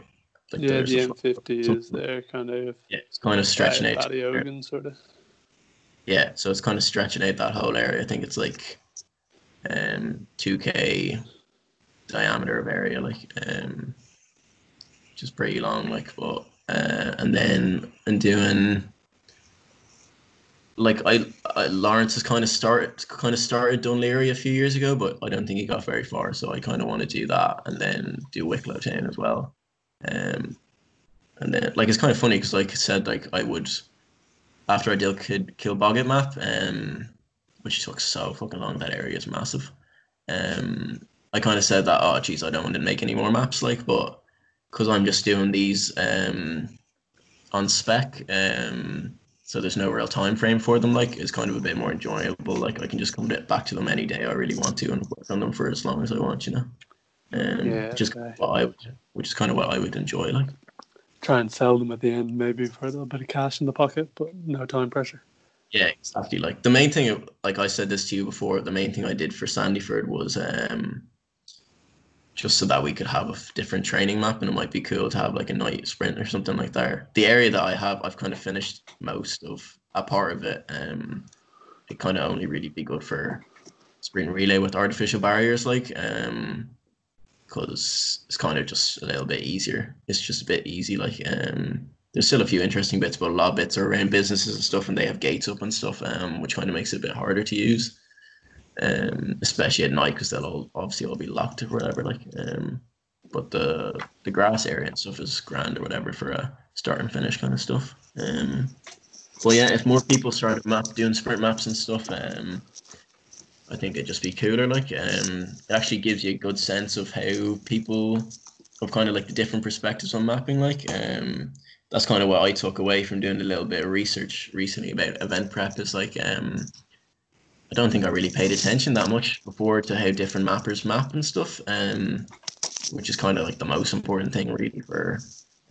Like yeah, the M50 is there, kind of Yeah, it's kind of stretching out. Paddy Ogan, sort of. Yeah, so it's kind of stretching out that whole area. I think it's like um 2k diameter of area, like um which is pretty long, like but uh and then I'm doing like I, I Lawrence has kind of started kind of started Dún Laoghaire a few years ago, but I don't think he got very far. So I kind of want to do that and then do Wicklow Town as well. Um, and then like it's kind of funny because like I said, like I would after I did Kid Kilbogget map, um, which took so fucking long. That area is massive. Um, I kind of said that oh geez, I don't want to make any more maps, like, but because I'm just doing these um on spec, um so there's no real time frame for them like it's kind of a bit more enjoyable like i can just come back to them any day i really want to and work on them for as long as i want you know um, Yeah, which is okay. what I would, which is kind of what I would enjoy. Like, Try and sell them at the end, maybe for a little bit of cash in the pocket, but no time pressure. yeah, exactly. Like the main thing, like I said this to you before, the main thing I did for Sandyford was um, just so that we could have a different training map, and it might be cool to have like a night sprint or something like that. The area that I have, I've kind of finished most of a part of it. Um, it kind of only really be good for sprint relay with artificial barriers, like um, because it's kind of just a little bit easier. It's just a bit easy, like um. There's still a few interesting bits, but a lot of bits are around businesses and stuff, and they have gates up and stuff, um, which kind of makes it a bit harder to use um, especially at night because they'll all obviously all be locked or whatever. Like, um, but the the grass area and stuff is grand or whatever for a start and finish kind of stuff. Um, well, yeah, if more people started map doing sprint maps and stuff, um, I think it'd just be cooler. Like, um, it actually gives you a good sense of how people of kind of like the different perspectives on mapping. Like, um, that's kind of what I took away from doing a little bit of research recently about event prep. Is like, um, I don't think I really paid attention that much before to how different mappers map and stuff, um, which is kind of like the most important thing really for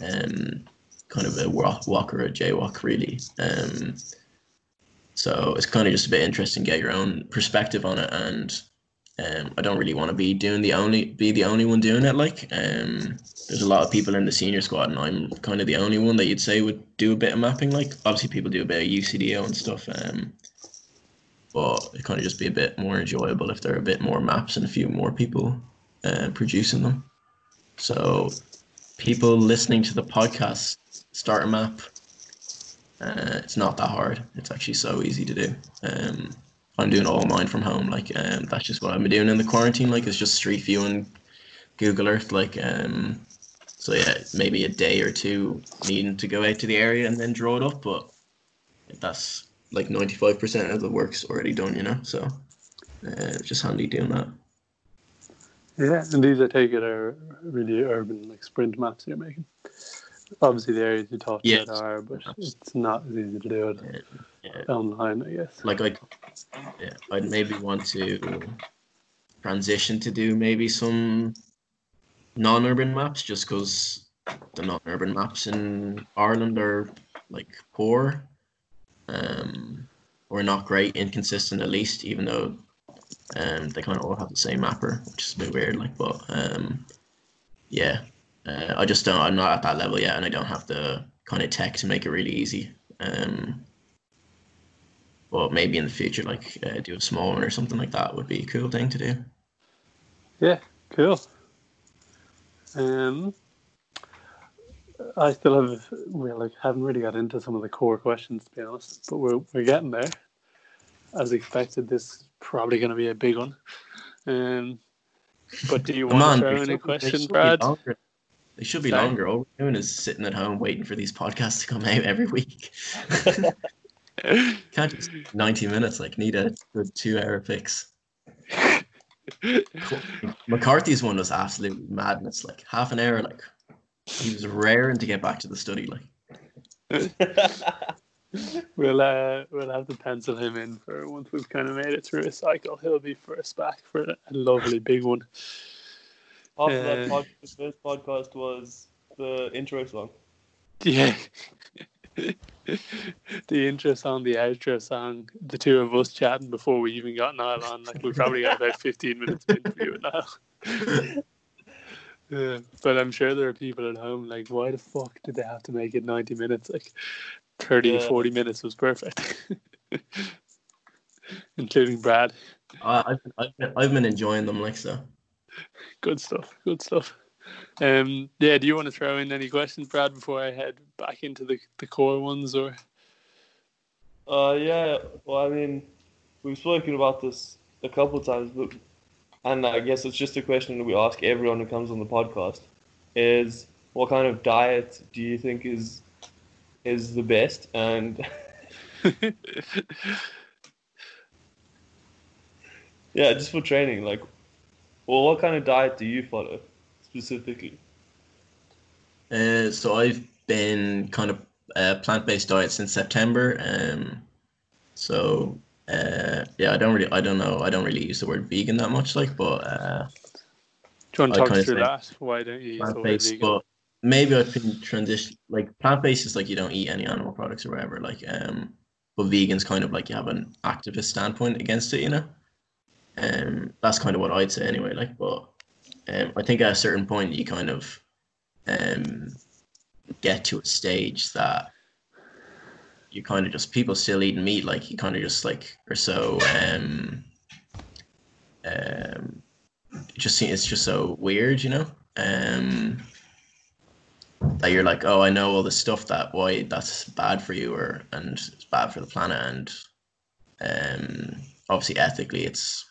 um, kind of a WOC, WOC or a JWOC really. Um, so it's kind of just a bit interesting get your own perspective on it, and um, I don't really want to be doing the only be the only one doing it. Like, um, there's a lot of people in the senior squad, and I'm kind of the only one that you'd say would do a bit of mapping. Like, obviously people do a bit of UCDO and stuff. Um, but it kind of just be a bit more enjoyable if there are a bit more maps and a few more people uh, producing them. So, people listening to the podcast, start a map. Uh, it's not that hard. It's actually so easy to do. Um, I'm doing all mine from home. Like, um, that's just what I've been doing in the quarantine. Like, it's just Street View and Google Earth. Like, um, so yeah, maybe a day or two needing to go out to the area and then draw it up. But that's like ninety five percent of the work's already done. You know, so uh, just handy doing that. Yeah, and these I take it are really urban, like sprint maps you're making. Obviously, the areas you talked Yes. about are, but it's not as easy to do it Yeah. online, I guess. like I, yeah, I'd maybe want to transition to do maybe some non-urban maps, just because the non-urban maps in Ireland are like poor, um, or not great, inconsistent at least, even though um they kind of all have the same mapper, which is a bit weird. Like, but um, yeah, uh, I just don't. I'm not at that level yet, and I don't have the kind of tech to make it really easy. Um, but maybe in the future, like uh, do a small one or something like that would be a cool thing to do. Yeah, cool. Um, I still have, we like haven't really got into some of the core questions to be honest, but we're we're getting there. As expected, this is probably going to be a big one. Um, but do you want on, to throw they in a should- they question, Brad? longer. They should be Sorry? longer. All we're doing is sitting at home waiting for these podcasts to come out [LAUGHS] every week. [LAUGHS] Can't just ninety minutes. Like need a good two-hour fix. [LAUGHS] McCarthy's one was absolute madness. Like half an hour. Like he was raring to get back to the study. Like We'll uh, we'll have to pencil him in for once we've kind of made it through a cycle. He'll be first back for a lovely big one. After Uh, that pod, the first podcast was the intro song. Yeah. the intro song, the outro song, the two of us chatting before we even got Niall on. Like we probably got about fifteen minutes of interview with [LAUGHS] Niall. Yeah, but I'm sure there are people at home like, why the fuck did they have to make it 90 minutes? Like 30 Yeah. 40 minutes was perfect. [LAUGHS] Including Brad. I, I've, I've, been, I've been enjoying them. Like so. Good stuff. Good stuff. Um, yeah, do you want to throw in any questions, Brad, before I head back into the, the core ones or Uh, yeah. Well, I mean, we've spoken about this a couple of times, but and I guess it's just a question that we ask everyone who comes on the podcast: is what kind of diet do you think is is the best? And [LAUGHS] [LAUGHS] yeah, just for training, like, well, what kind of diet do you follow specifically? Uh, so I've been kind of uh, plant-based diet since September. Um, so uh, yeah, I don't really, I don't know, I don't really use the word vegan that much, like, but uh, do you want to talk through that? Why don't you use the word plant-based. vegan? But maybe I can transition. Like plant-based is like you don't eat any animal products or whatever. Like, um, but vegan's kind of like you have an activist standpoint against it, you know. Um, that's kind of what I'd say anyway. Like, but um, I think at a certain point you kind of um get to a stage that you kind of just people still eating meat like you kind of just like are so um um it just it's just so weird you know um that you're like oh i know all the stuff that why that's bad for you or and it's bad for the planet and um obviously ethically it's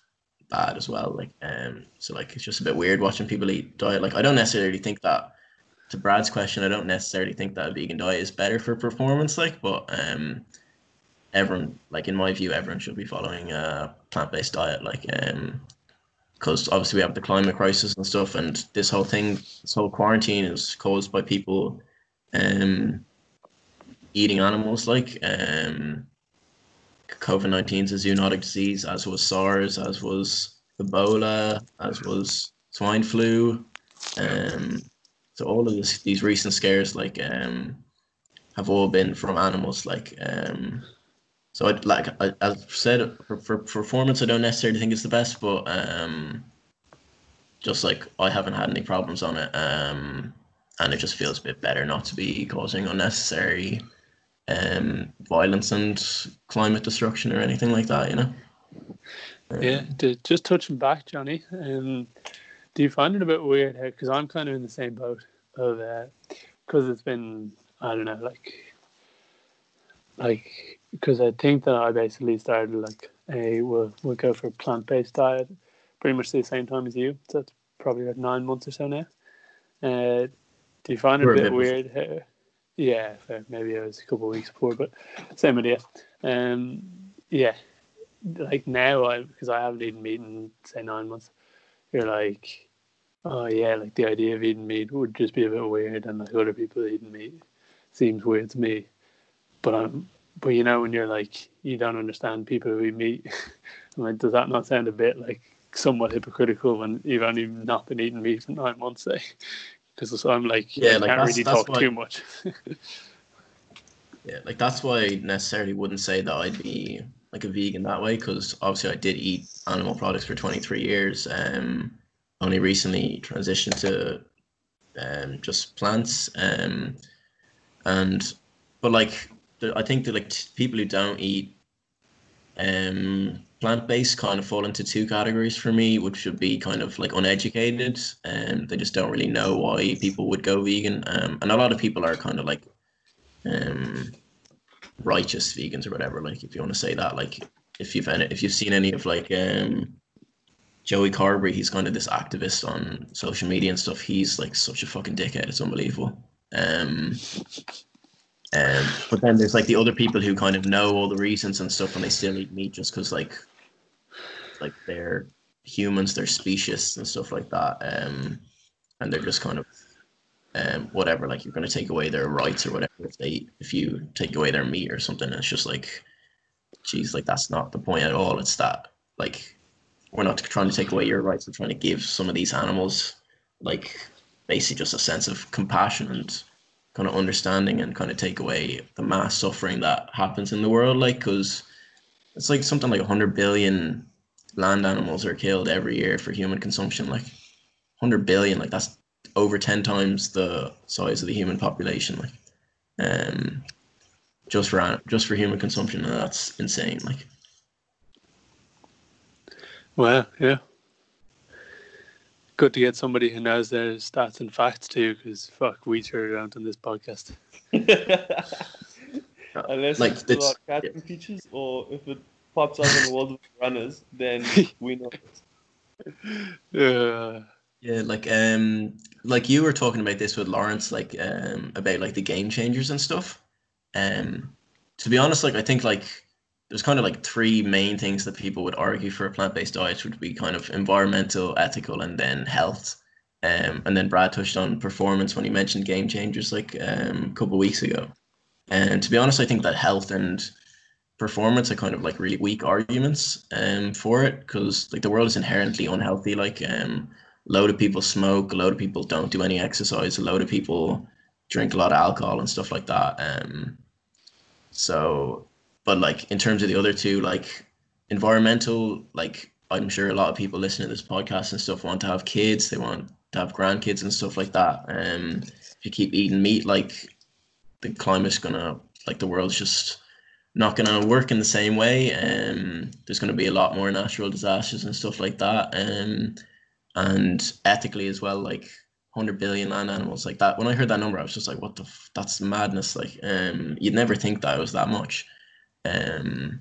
bad as well like um so like it's just a bit weird watching people eat diet. Like i don't necessarily think that to Brad's question, I don't necessarily think that a vegan diet is better for performance, like, but um, everyone, like in my view, everyone should be following a plant-based diet, like, um, because obviously we have the climate crisis and stuff, and this whole thing, this whole quarantine is caused by people, um, eating animals, like, um, COVID nineteen is a zoonotic disease, as was SARS, as was Ebola, as was swine flu, um. So all of this, these recent scares, like, um, have all been from animals. Like, um, so I like I, as said for, for performance, I don't necessarily think it's the best, but um, just like I haven't had any problems on it, um, and it just feels a bit better not to be causing unnecessary um violence and climate destruction or anything like that. You know. Um, Yeah, to, just touching back, Johnny. Um, do you find it a bit weird? Because I'm kind of in the same boat of because it's been I don't know, like like because I think that I basically started like a we'll we'll go for a plant based diet pretty much the same time as you. So it's probably like nine months or so now. Uh, do you find it We're a bit weird? Yeah, fair. Maybe it was a couple of weeks before, but same idea. Um, yeah, like now, I because I haven't eaten meat in say nine months. You're like, oh yeah, like the idea of eating meat would just be a bit weird, and like other people eating meat seems weird to me. But I'm, but you know, when you're like, you don't understand people who eat meat. I'm [LAUGHS] like, does that not sound a bit like somewhat hypocritical when you've only not been eating meat for nine months? [LAUGHS] Say, because I'm like, Yeah, I like, can't that's- really that's talk why- too much. [LAUGHS] Yeah, like that's why I necessarily wouldn't say that I'd be like a vegan that way because obviously I did eat animal products for 23 years. Um, only recently transitioned to um just plants. Um, and but like I think that like t- people who don't eat um plant-based kind of fall into two categories for me, which would be kind of like uneducated and they just don't really know why people would go vegan. Um, and a lot of people are kind of like um righteous vegans or whatever like if you want to say that like if you've any, if you've seen any of like um Joey Carbstrong he's kind of this activist on social media and stuff he's like such a fucking dickhead it's unbelievable um um but then there's like the other people who kind of know all the reasons and stuff and they still eat meat just because like like they're humans they're specious and stuff like that um and they're just kind of um, whatever, like you're going to take away their rights or whatever if they if you take away their meat or something. It's just like, geez, like that's not the point at all. It's that like we're not trying to take away your rights. We're trying to give some of these animals like basically just a sense of compassion and kind of understanding and kind of take away the mass suffering that happens in the world. Like, because it's like something like 100 billion land animals are killed every year for human consumption. Like 100 billion, like that's over 10 times the size of the human population like um just for just for human consumption and that's insane like Well, yeah. Good to get somebody who knows their stats and facts too, because fuck, we throw it around on this podcast. [LAUGHS] Unless Like, it's it's- about catching features or if it pops up in the world of runners, then we know. [LAUGHS] Uh, yeah like um like you were talking about this with Lawrence like um about like the game changers and stuff. Um to be honest like I think like there's kind of like three main things that people would argue for a plant-based diet would be kind of environmental ethical and then health. Um and then Brad touched on performance when he mentioned game changers like um a couple of weeks ago. And to be honest I think that health and performance are kind of like really weak arguments um for it because like the world is inherently unhealthy like um a load of people smoke a load of people don't do any exercise a load of people drink a lot of alcohol and stuff like that um so but like in terms of the other two like environmental like i'm sure a lot of people listening to this podcast and stuff want to have kids they want to have grandkids and stuff like that um if you keep eating meat like the climate's gonna like the world's just not going to work in the same way. Um, there's going to be a lot more natural disasters and stuff like that. Um, and ethically as well, like 100 billion land animals like that. When I heard that number, I was just like, what the, f- that's madness. Like, um, you'd never think that was that much. Um,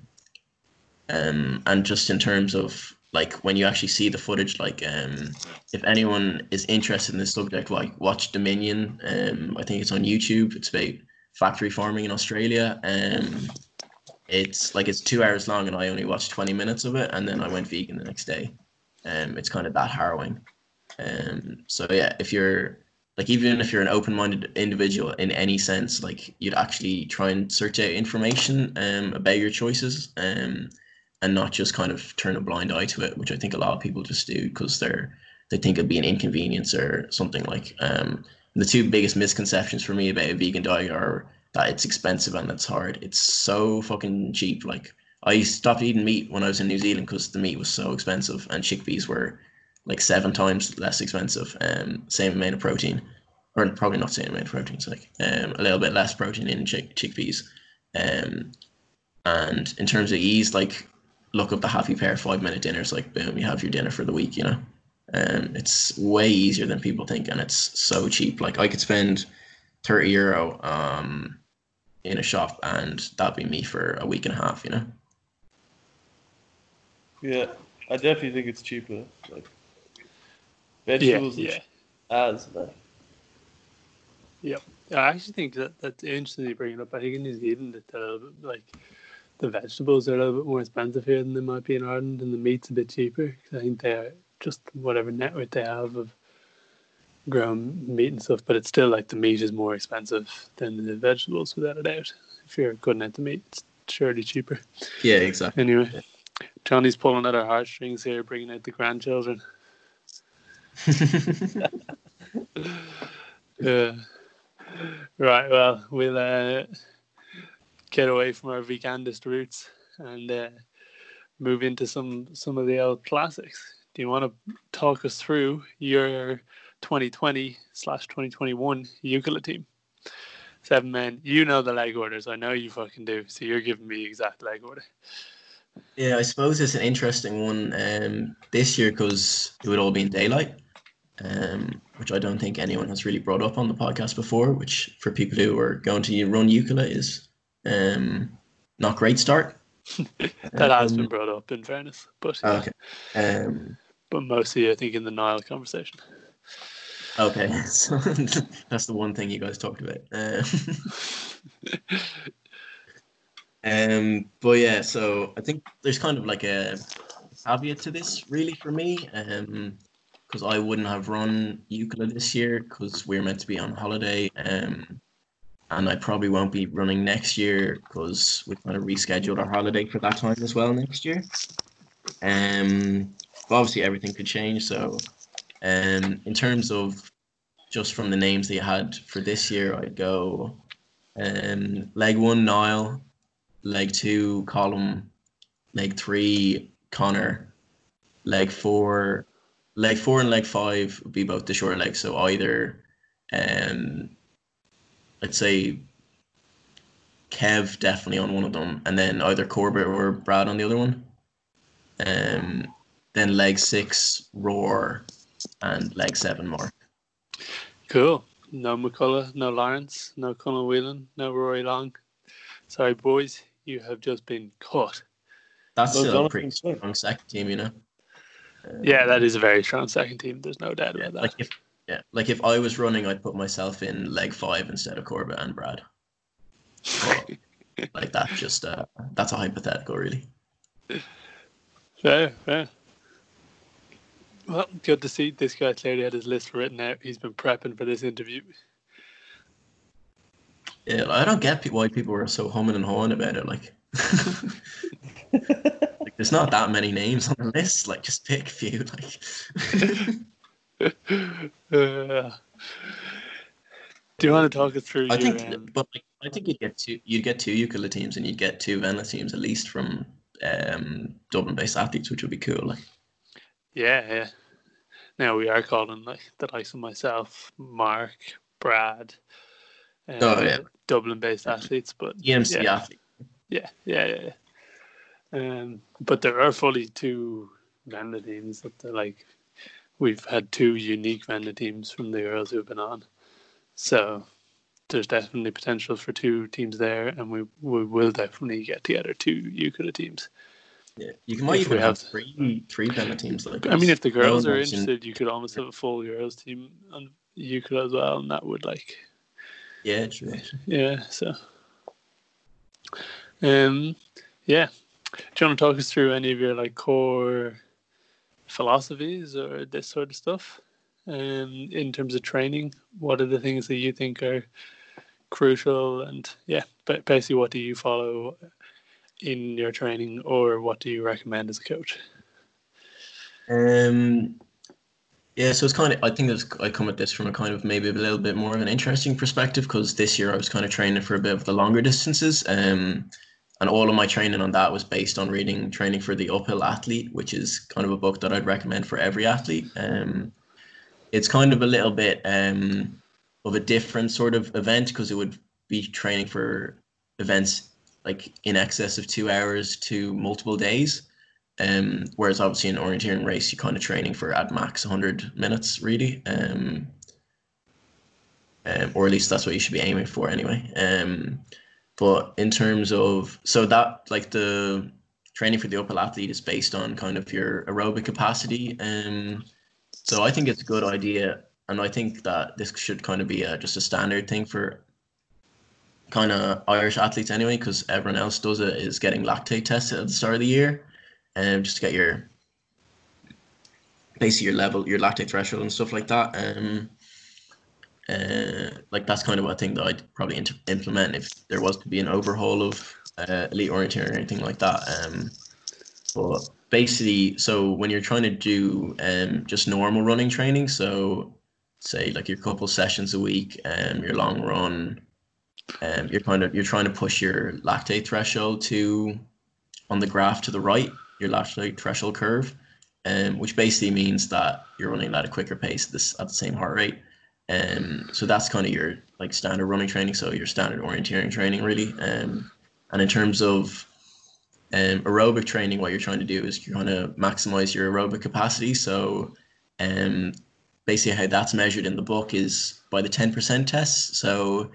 um, and just in terms of like when you actually see the footage, like, um, if anyone is interested in this subject, like watch Dominion. Um, I think it's on YouTube. It's about factory farming in Australia. Um, it's like it's two hours long and I only watched 20 minutes of it and then I went vegan the next day. Um, it's kind of that harrowing. Um, so yeah, if you're like even if you're an open-minded individual in any sense, like you'd actually try and search out information um, about your choices um, and not just kind of turn a blind eye to it, which I think a lot of people just do because they're they think it'd be an inconvenience or something like. Um, the two biggest misconceptions for me about a vegan diet are that it's expensive and it's hard. It's so fucking cheap. Like I stopped eating meat when I was in New Zealand because the meat was so expensive and chickpeas were like seven times less expensive. Um, same amount of protein, or probably not same amount of protein. It's like um, a little bit less protein in chick- chickpeas. Um, and in terms of ease, like look up the Happy Pear five minute dinners. Like boom, you have your dinner for the week. You know. Um, it's way easier than people think, and it's so cheap. Like I could spend thirty euro um in a shop, and that'd be me for a week and a half. You know. Yeah, I definitely think it's cheaper. Like yeah, vegetables, yeah. as like Yep. I actually think that that's interesting you bring it up. I think in New Zealand, it's a little bit like the vegetables are a little bit more expensive here than they might be in Ireland, and the meat's a bit cheaper. 'cause I think they are just whatever network they have of grown meat and stuff, but it's still like the meat is more expensive than the vegetables without a doubt. If you're cutting out the meat, it's surely cheaper. Yeah, exactly. Anyway, Johnny's pulling at our heartstrings here, bringing out the grandchildren. [LAUGHS] Yeah. Right. Well, we'll uh, get away from our vegandist roots and uh, move into some some of the old classics. Do you want to talk us through your 2020 slash 2021 Jukola team? Seven men. You know the leg orders. I know you fucking do. So you're giving me the exact leg order. Yeah, I suppose it's an interesting one um, this year because it would all be in daylight, um, which I don't think anyone has really brought up on the podcast before. Which for people who are going to run Jukola is um, not great start. [LAUGHS] That has Um, been brought up in fairness, but. Okay. Um, but mostly I think in the Niall conversation. Okay. [LAUGHS] So that's the one thing you guys talked about. Um, [LAUGHS] um, but yeah, so I think there's kind of like a caveat to this, really, for me. Um, because I wouldn't have run Jukola this year because we're meant to be on holiday. Um, and I probably won't be running next year because we're going to reschedule our holiday for that time as well next year. Um, but obviously everything could change. So, um, in terms of just from the names you had for this year, I'd go um, leg one Niall, leg two Column, leg three Connor, leg four, leg four and leg five would be both the short legs. So either, um, I'd say Kev definitely on one of them, and then either Corbett or Brad on the other one. Um, then leg six Roar, and leg seven more. Cool. No McCullough, no Lawrence, no Colin Whelan, no Rory Long. Sorry, boys, you have just been cut. That's Well, still a Jonathan pretty Smith. strong second team, you know. Um, Yeah, that is a very strong second team. There's no doubt yeah, about that. like if yeah, like if I was running, I'd put myself in leg five instead of Corbett and Brad. [LAUGHS] Like that, just uh, that's a hypothetical, really. Fair, fair. Well, good to see this guy clearly had his list written out. He's been prepping for this interview. Yeah, I don't get why people are so humming and hawing about it. Like, [LAUGHS] like there's not that many names on the list. Like, just pick a few. Like, [LAUGHS] Uh, do you want to talk us through I your, think, um, but like, I think you'd get two. You'd get two Jukola teams, and you'd get two Venla teams at least from um, Dublin-based athletes, which would be cool. Like, Yeah, yeah. Now we are calling like the likes of myself, Mark, Brad, uh, Oh, yeah. Dublin-based athletes, but EMC yeah, athlete. yeah, yeah, yeah. yeah. Um, but there are fully two Venla teams that they're like we've had two unique Venla teams from the Earls who've been on, so there's definitely potential for two teams there, and we we will definitely get together two Jukola teams. Yeah, you can might If even have have- three three Venla teams. Like, I mean, if the no girls are mentioned- interested, you could almost have a full girls team on Jukola as well, and that would like, yeah, true. yeah. So, um, yeah. Do you want to talk us through any of your like core philosophies or this sort of stuff? Um, in terms of training, what are the things that you think are crucial? And yeah, but basically, what do you follow in your training, or what do you recommend as a coach? Um, yeah, so it's kind of. I think I come at this from a kind of maybe a little bit more of an interesting perspective because this year I was kind of training for a bit of the longer distances, um, and all of my training on that was based on reading Training for the Uphill Athlete, which is kind of a book that I'd recommend for every athlete. Um, it's kind of a little bit um, of a different sort of event because it would be training for events like in excess of two hours to multiple days. Um, whereas obviously in orienteering race, you're kind of training for at max 100 minutes, really. Um, um, or at least that's what you should be aiming for anyway. Um, but in terms of, so that like the training for the uphill athlete is based on kind of your aerobic capacity. Um, so I think it's a good idea. and I think that this should kind of be a, just a standard thing for kind of Irish athletes anyway, because everyone else does it, is getting lactate tested at the start of the year, and um, just to get your basically your level, your lactate threshold and stuff like that. Um, uh, like that's kind of a thing that I'd probably inter- implement if there was to be an overhaul of uh, elite orienteering or anything like that. Um, but basically, so when you're trying to do um, just normal running training, so say like your couple sessions a week, um, your long run, um, you're kind of you're trying to push your lactate threshold to on the graph to the right, your lactate threshold curve, um, which basically means that you're running at a quicker pace at this at the same heart rate. Um, so that's kind of your like standard running training, so your standard orienteering training really. Um, and in terms of um, aerobic training, what you're trying to do is you're trying to maximize your aerobic capacity. So um, basically how that's measured in the book is by the 10% test. So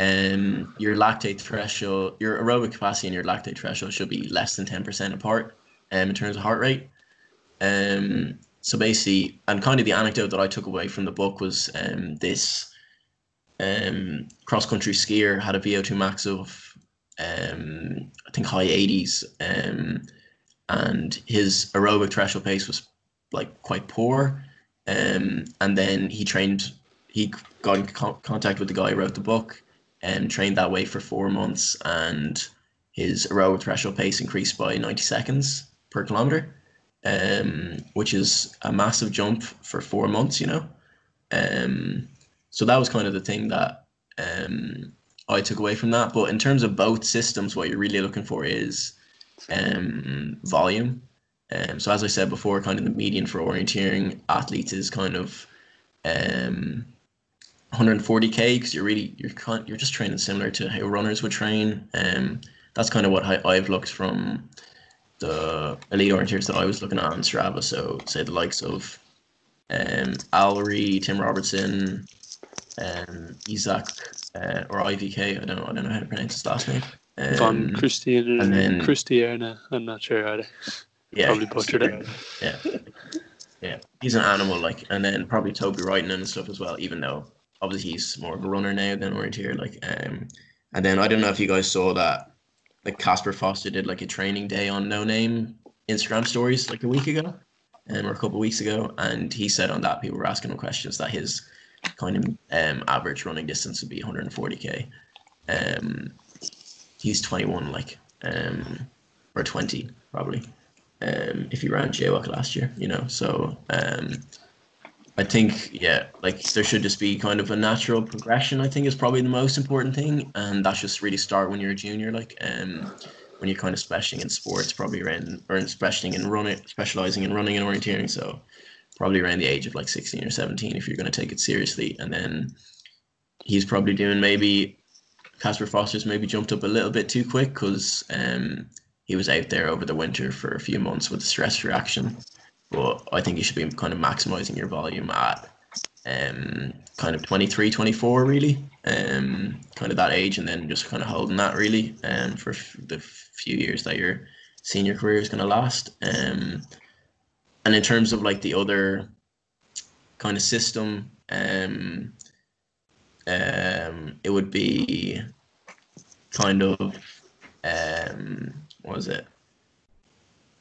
um, your lactate threshold, your aerobic capacity and your lactate threshold should be less than 10% apart um, in terms of heart rate. Um, so basically, and kind of the anecdote that I took away from the book was um, this um, cross country skier had a VO2 max of um, I think high 80s, um, and his aerobic threshold pace was like quite poor. Um, and then he trained, he got in co- contact with the guy who wrote the book and trained that way for four months, and his aerobic threshold pace increased by 90 seconds per kilometer um, which is a massive jump for four months, you know. Um, so that was kind of the thing that um, I took away from that. But in terms of both systems, what you're really looking for is um, volume. Um, so as I said before, kind of the median for orienteering athletes is kind of um, 140k because you're really you're kind you're just training similar to how runners would train. Um, that's kind of what I, I've looked from the elite orienteers that I was looking at on Strava. So say the likes of um, Alry, Tim Robertson, um, Isaac uh, or IVK. I don't know. I don't know how to pronounce his last name. Um, Von Christian and then- Christiana. I'm not sure how to yeah, probably butchered it. yeah, yeah. He's an animal, like, and then probably Toby Wrighton and stuff as well. Even though obviously he's more of a runner now than orienteer. Like, um, and then I don't know if you guys saw that, like Kasper Fosser did like a training day on No Name Instagram stories like a week ago, um, or a couple of weeks ago, and he said on that people were asking him questions that his kind of um average running distance would be 140k. Um, he's 21, like, um, or 20 probably um, if he ran JWOC last year, you know. So um, I think yeah, like there should just be kind of a natural progression. I think is probably the most important thing, and that's just really start when you're a junior, like um, when you're kind of specializing in sports, probably around or specializing in running, specializing in running and orienteering. So probably around the age of like 16 or 17 if you're going to take it seriously, and then he's probably doing maybe Kasper Fosser's maybe jumped up a little bit too quick because um, he was out there over the winter for a few months with a stress reaction. But I think you should be kind of maximizing your volume at um, kind of 23, 24, really, um, kind of that age, and then just kind of holding that really um, for f- the few years that your senior career is going to last. Um, and in terms of like the other kind of system, um, um, it would be kind of um, what was it?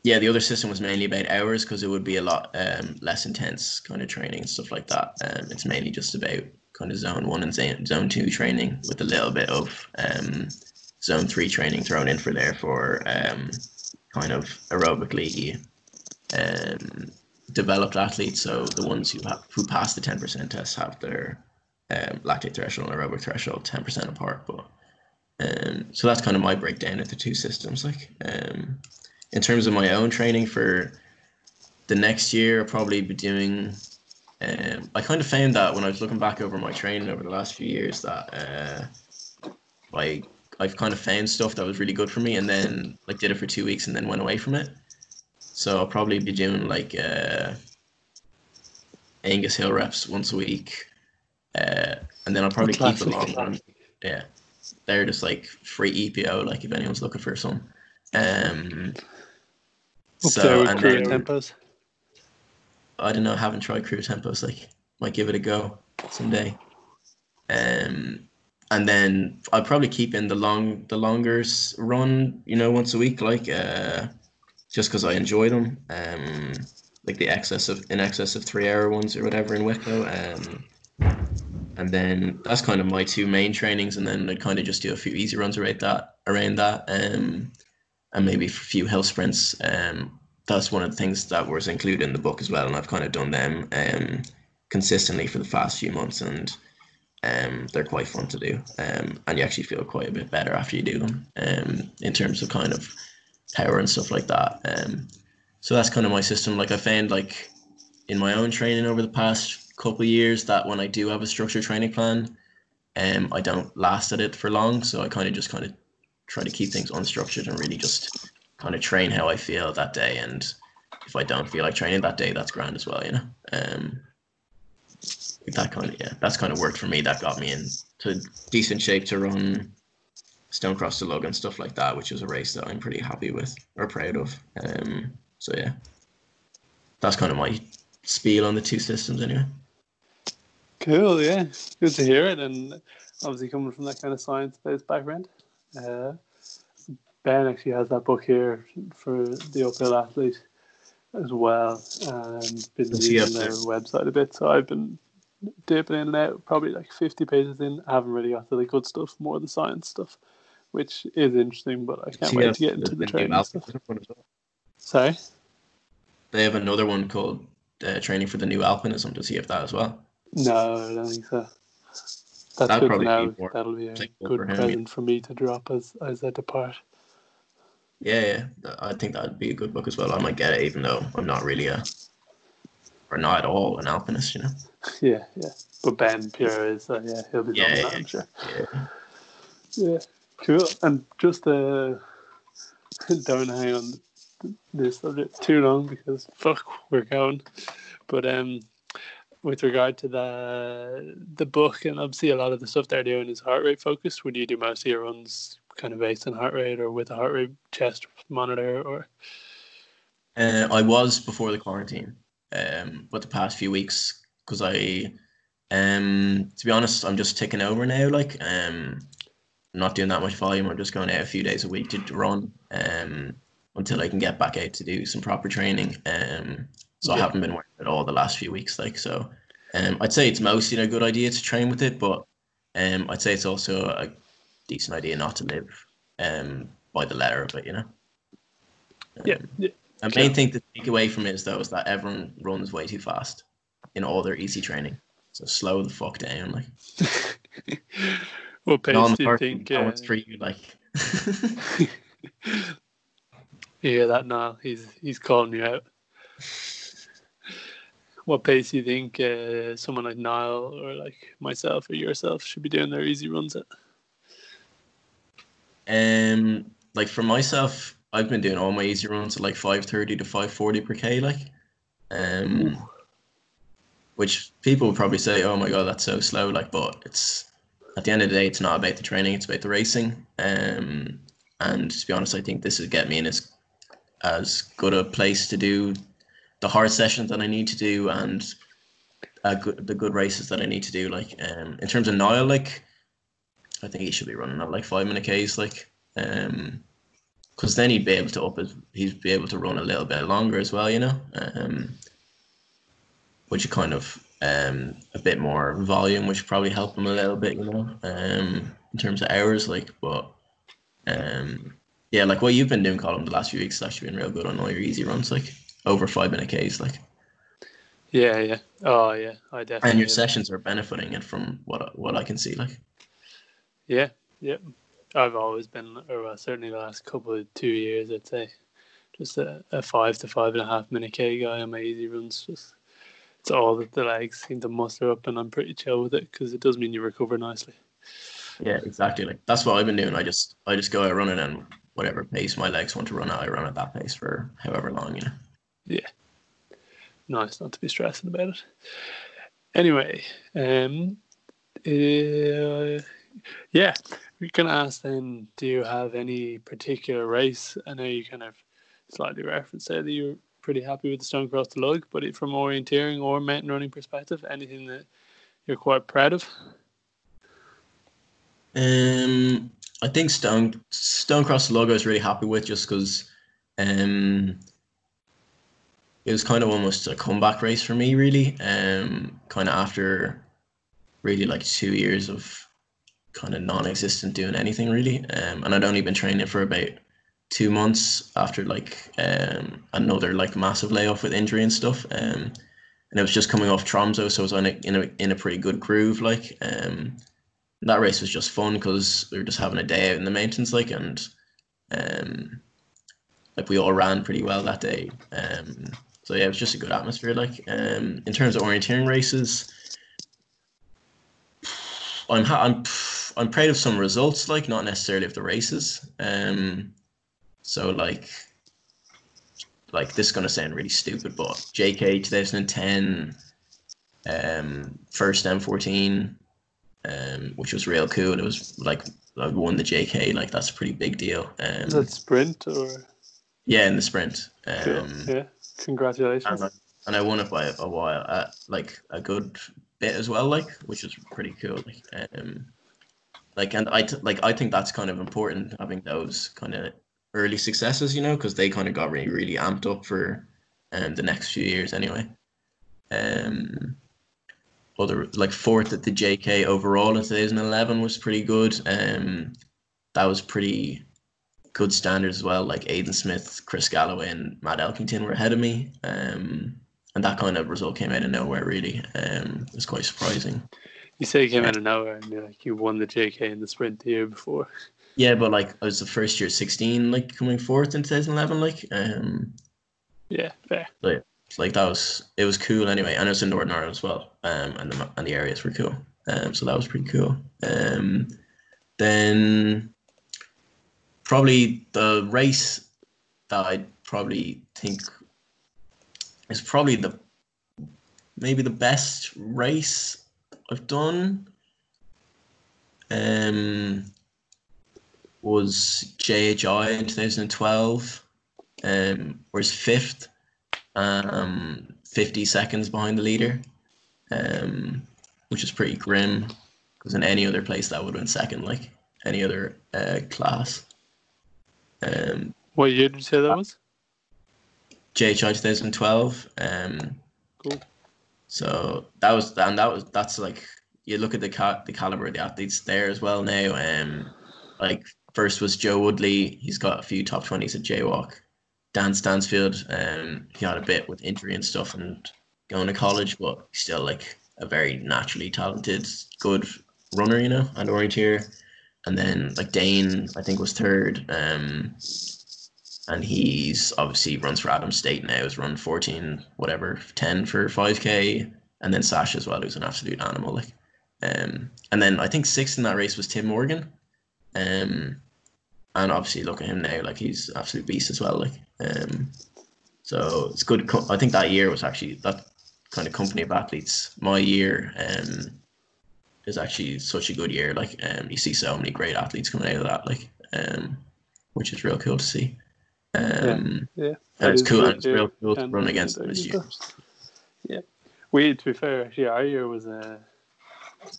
Yeah, the other system was mainly about hours because it would be a lot um, less intense kind of training and stuff like that. Um, it's mainly just about kind of zone one and zone two training with a little bit of um, zone three training thrown in for there for um, kind of aerobically um, developed athletes. So the ones who have who pass the ten percent test have their um, lactate threshold and aerobic threshold ten percent apart. But so that's kind of my breakdown of the two systems. Like in terms of my own training for the next year, I'll probably be doing. Um, I kind of found that when I was looking back over my training over the last few years, that uh, like I've kind of found stuff that was really good for me, and then like did it for two weeks and then went away from it. So I'll probably be doing like uh, Angus Hill reps once a week, uh, and then I'll probably keep Classic. long one. Yeah, they're just like free EPO. Like if anyone's looking for some. Um, so and crew then tempos. I don't know. I haven't tried crew tempos. Like might give it a go someday. Um, and then I'll probably keep in the long the longer run, you know, once a week, like uh, just because I enjoy them. Um, like the excess of in excess of three hour ones or whatever in Wicklow. Um, and then that's kind of my two main trainings, and then I kind of just do a few easy runs around that around that, um, and maybe a few hill sprints. Um, that's one of the things that was included in the book as well, and I've kind of done them um, consistently for the past few months, and um, they're quite fun to do, um, and you actually feel quite a bit better after you do them, um, in terms of kind of power and stuff like that. Um, so that's kind of my system. Like I found like in my own training over the past couple years that when I do have a structured training plan, um, I don't last at it for long. So I kind of just kind of try to keep things unstructured and really just kind of train how I feel that day. And if I don't feel like training that day, that's grand as well, you know. Um, that kind of yeah, that's kind of worked for me. That got me into decent shape to run Stonecross to Lug and stuff like that, which is a race that I'm pretty happy with or proud of. Um, so yeah, that's kind of my spiel on the two systems anyway. Cool, yeah. Good to hear it. And obviously, coming from that kind of science based background. Uh, ben actually has that book here for the uphill athlete as well, and been Does he using their the- website a bit. So I've been dipping in and out, probably like 50 pages in. I haven't really got to the good stuff, more the science stuff, which is interesting, but I can't wait to get into the training stuff. well. Sorry? They have another one called uh, Training for the New Alpinism. Does he have that as well? No, I don't think so. That's That'd good probably be That'll be a good for him, yeah. present for me to drop as, as I depart. Yeah, yeah. I think that'd be a good book as well. I might get it, even though I'm not really a, or not at all an alpinist, you know. [LAUGHS] Yeah, yeah. But Ben Pure is, uh, yeah, he'll be Yeah, yeah, that, I'm sure. Yeah. Yeah, cool. And just uh, [LAUGHS] don't hang on this subject too long because fuck, we're going. But um, with regard to the the book and obviously a lot of the stuff they're doing is heart rate focused. Would you do most of your runs kind of based on heart rate or with a heart rate chest monitor or? Uh, I was before the quarantine, um, but the past few weeks, because I, um, to be honest, I'm just ticking over now. Like, um, not doing that much volume. I'm just going out a few days a week to run, um, until I can get back out to do some proper training. Um, so I haven't been working at all the last few weeks. Like, so, um, I'd say it's mostly a good idea to train with it, but, um, I'd say it's also a decent idea not to live, um, by the letter of it. You know. Yeah, yeah. The main thing to take away from it is though is that everyone runs way too fast in all their easy training. So slow the fuck down, like. [LAUGHS] what pace do you think? Uh, for you, like. [LAUGHS] you hear that now? He's he's calling you out. [LAUGHS] What pace do you think uh, someone like Niall or like myself or yourself should be doing their easy runs at? um, like for myself, I've been doing all my easy runs at like five thirty to five forty per k, like. Um, which people would probably say, "Oh my god, that's so slow!" Like, but it's at the end of the day, it's not about the training; it's about the racing. Um, and to be honest, I think this would get me in as as good a place to do the hard sessions that I need to do and a good, the good races that I need to do. Like, um, in terms of Niall, like, I think he should be running at like five minute Ks, like, um, because then he'd be able to up his, he'd be able to run a little bit longer as well, you know, um, which would kind of um a bit more volume, which probably help him a little bit, you know, um, in terms of hours, like, but um, yeah, like what you've been doing, Colin, the last few weeks has actually been real good on all your easy runs, like over five minute Ks, like, Yeah, yeah. Oh, yeah. I definitely. and your sessions are benefiting it from what what I can see, like. Yeah, yeah. I've always been, or well, certainly the last couple of two years, I'd say, just a, a five to five and a half minute K guy on my easy runs. Just it's all that the legs seem to muster up, and I'm pretty chill with it because it does mean you recover nicely. Yeah, exactly. Like that's what I've been doing. I just I just go out running and whatever pace my legs want to run at, I run at that pace for however long, you know. Yeah, nice not to be stressing about it. Anyway, um, uh, yeah, we can ask then. Do you have any particular race? I know you kind of slightly referenced there that you're pretty happy with the Stone Cross to Lug, but from orienteering or mountain running perspective, anything that you're quite proud of? Um, I think Stone Stone Cross the Lug I was really happy with just because um, it was kind of almost a comeback race for me, really. Um, kind of after really like two years of kind of non-existent doing anything really, um, and I'd only been training for about two months after like um another like massive layoff with injury and stuff. Um, and it was just coming off Tromso, so I was on a, in a in a pretty good groove, like um that race was just fun because we were just having a day out in the mountains, like, and um, like we all ran pretty well that day. Um, so yeah, it was just a good atmosphere. Like, um, in terms of orienteering races, I'm ha- I'm I'm proud of some results, like not necessarily of the races. Um, so like, like this is gonna sound really stupid, but JK 2010, um, first M14 um, which was real cool. It was like I won the JK, like that's a pretty big deal. Um, Is that sprint or? yeah, in the sprint. Cool. Um, yeah, congratulations. and, I, and I won it by a while, uh, like a good bit as well, like which is pretty cool. Like, um, like and I t- like I think that's kind of important having those kind of early successes, you know, because they kind of got really really amped up for um the next few years anyway. Um, other like fourth at the JK overall in 2011 was pretty good. Um, that was pretty good standards as well. Like Aidan Smith, Chris Galloway, and Matt Elkington were ahead of me. Um, and that kind of result came out of nowhere. Really, um, it was quite surprising. You say you came out of nowhere and you're like you won the JK in the sprint the year before. Yeah, but like I was the first year 16, like coming fourth in 2011. Like, um, Yeah, fair. So like that was it was cool anyway, and it was in Northern Ireland as well. Um, and the and the areas were cool. Um, so that was pretty cool. Um, then probably the race that I probably think is probably the maybe the best race I've done. Um, was JHI in 2012. Um, was fifth um, 50 seconds behind the leader, um, which is pretty grim because in any other place that would have been second, like any other uh, class. Um, What year did you say that was? JHI 2012. Um, Cool. So that was and that was that's like you look at the ca- the caliber of the athletes there as well now. Um, like first was Joe Woodley. He's got a few top twenties at JWOC. Dan Stansfield, um, he had a bit with injury and stuff and going to college, but still like a very naturally talented, good runner, you know, and orienteer. And then like Dane, I think was third. Um, and he's obviously runs for Adams State now. Has run fourteen, whatever, ten for five k, and then Sash as well, who's an absolute animal. Like, um, and then I think sixth in that race was Tim Morgan, um, and obviously look at him now, like he's absolute beast as well. Like, um, so it's good. Co- I think that year was actually that kind of company of athletes. My year, um, is actually such a good year. Like, um, you see so many great athletes coming out of that, like, um, which is real cool to see. Um, Yeah. and it's cool. And it's real cool to run against them this year. Yeah. We, to be fair, actually, our year was uh,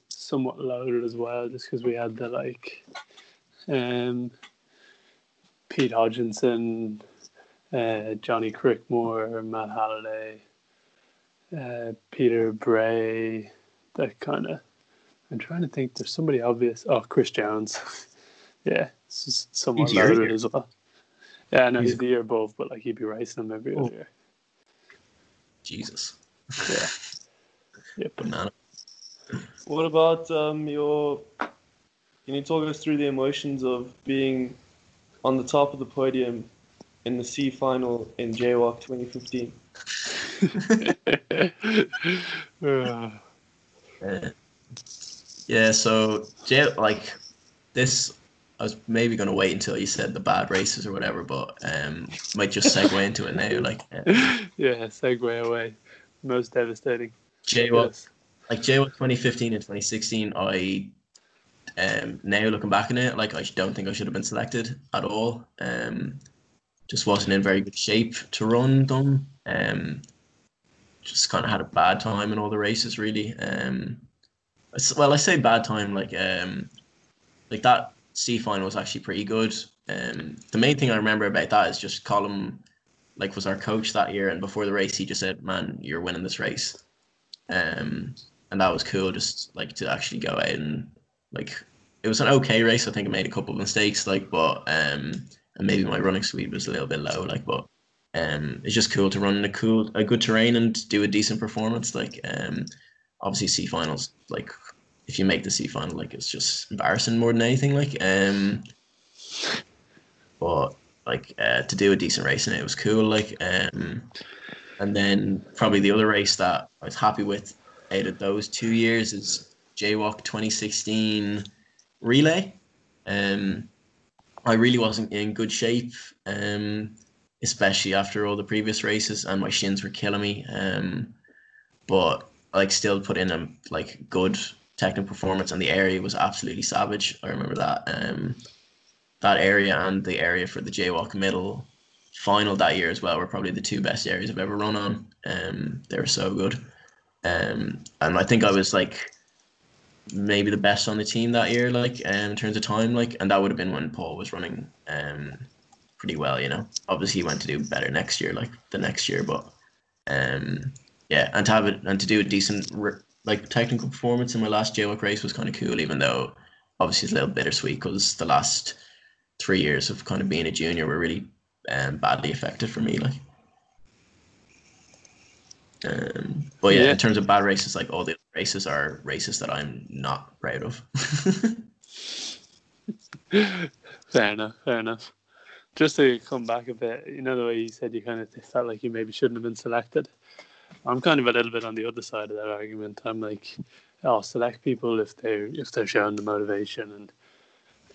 somewhat loaded as well, just because we had the like um, Pete Hodgkinson, uh, Johnny Crickmore, Matt Halliday, uh, Peter Bray, that kind of. I'm trying to think. There's somebody obvious. Oh, Chris Jones. [LAUGHS] yeah, it's just somewhat He's your loaded as well. Yeah, no, He's- he's the year above, but like he'd be racing him every Oh. other year. Jesus. Yeah. [LAUGHS] Yeah, but Banana. What about um, your? Can you talk us through the emotions of being on the top of the podium in the C final in JWOC [LAUGHS] 2015? Uh, Uh, yeah, so Jay, like this, I was maybe gonna wait until you said the bad races or whatever, but um, might just segue into it now. Like [LAUGHS] yeah, segue away. Most devastating. Jay, what Yes. like J 2015 and 2016, I um now looking back on it, like I don't think I should have been selected at all. Um, just wasn't in very good shape to run them. Um, just kind of had a bad time in all the races, really. Um, well, I say bad time, like um, like that C final was actually pretty good. Um, the main thing I remember about that is just Colin, like, was our coach that year, and before the race, he just said, "Man, you're winning this race," um, and that was cool. Just like to actually go out and like, it was an okay race. I think I made a couple of mistakes, like, but um, and maybe my running speed was a little bit low, like, but um, it's just cool to run in a cool, a good terrain and do a decent performance. Like, um, obviously C finals, like if you make the C final, like it's just embarrassing more than anything. Like, um, but like uh, to do a decent race in it, it was cool. Like, um, and then probably the other race that I was happy with out of those two years is JWOC 2016 relay. Um, I really wasn't in good shape, um, especially after all the previous races, and my shins were killing me. Um, but like still put in a like good technical performance, and the area was absolutely savage. I remember that. Um, that area and the area for the JWOC middle final that year as well were probably the two best areas I've ever run on. Um, they were so good. Um, and I think I was like maybe the best on the team that year, like um, in terms of time, like, and that would have been when Paul was running um pretty well, you know. Obviously, he went to do better next year, like the next year, but um yeah, and to have it and to do a decent like technical performance in my last JWOC race was kind of cool, even though obviously it's a little bittersweet because the last three years of kind of being a junior were really um, badly affected for me. Like, um, but yeah, Yeah. in terms of bad races, like all the races are races that I'm not proud of. [LAUGHS] Fair enough. Fair enough. Just to come back a bit, you know the way you said you kind of felt like you maybe shouldn't have been selected. I'm kind of a little bit on the other side of that argument. I'm like, I'll select people if they if they're showing the motivation, and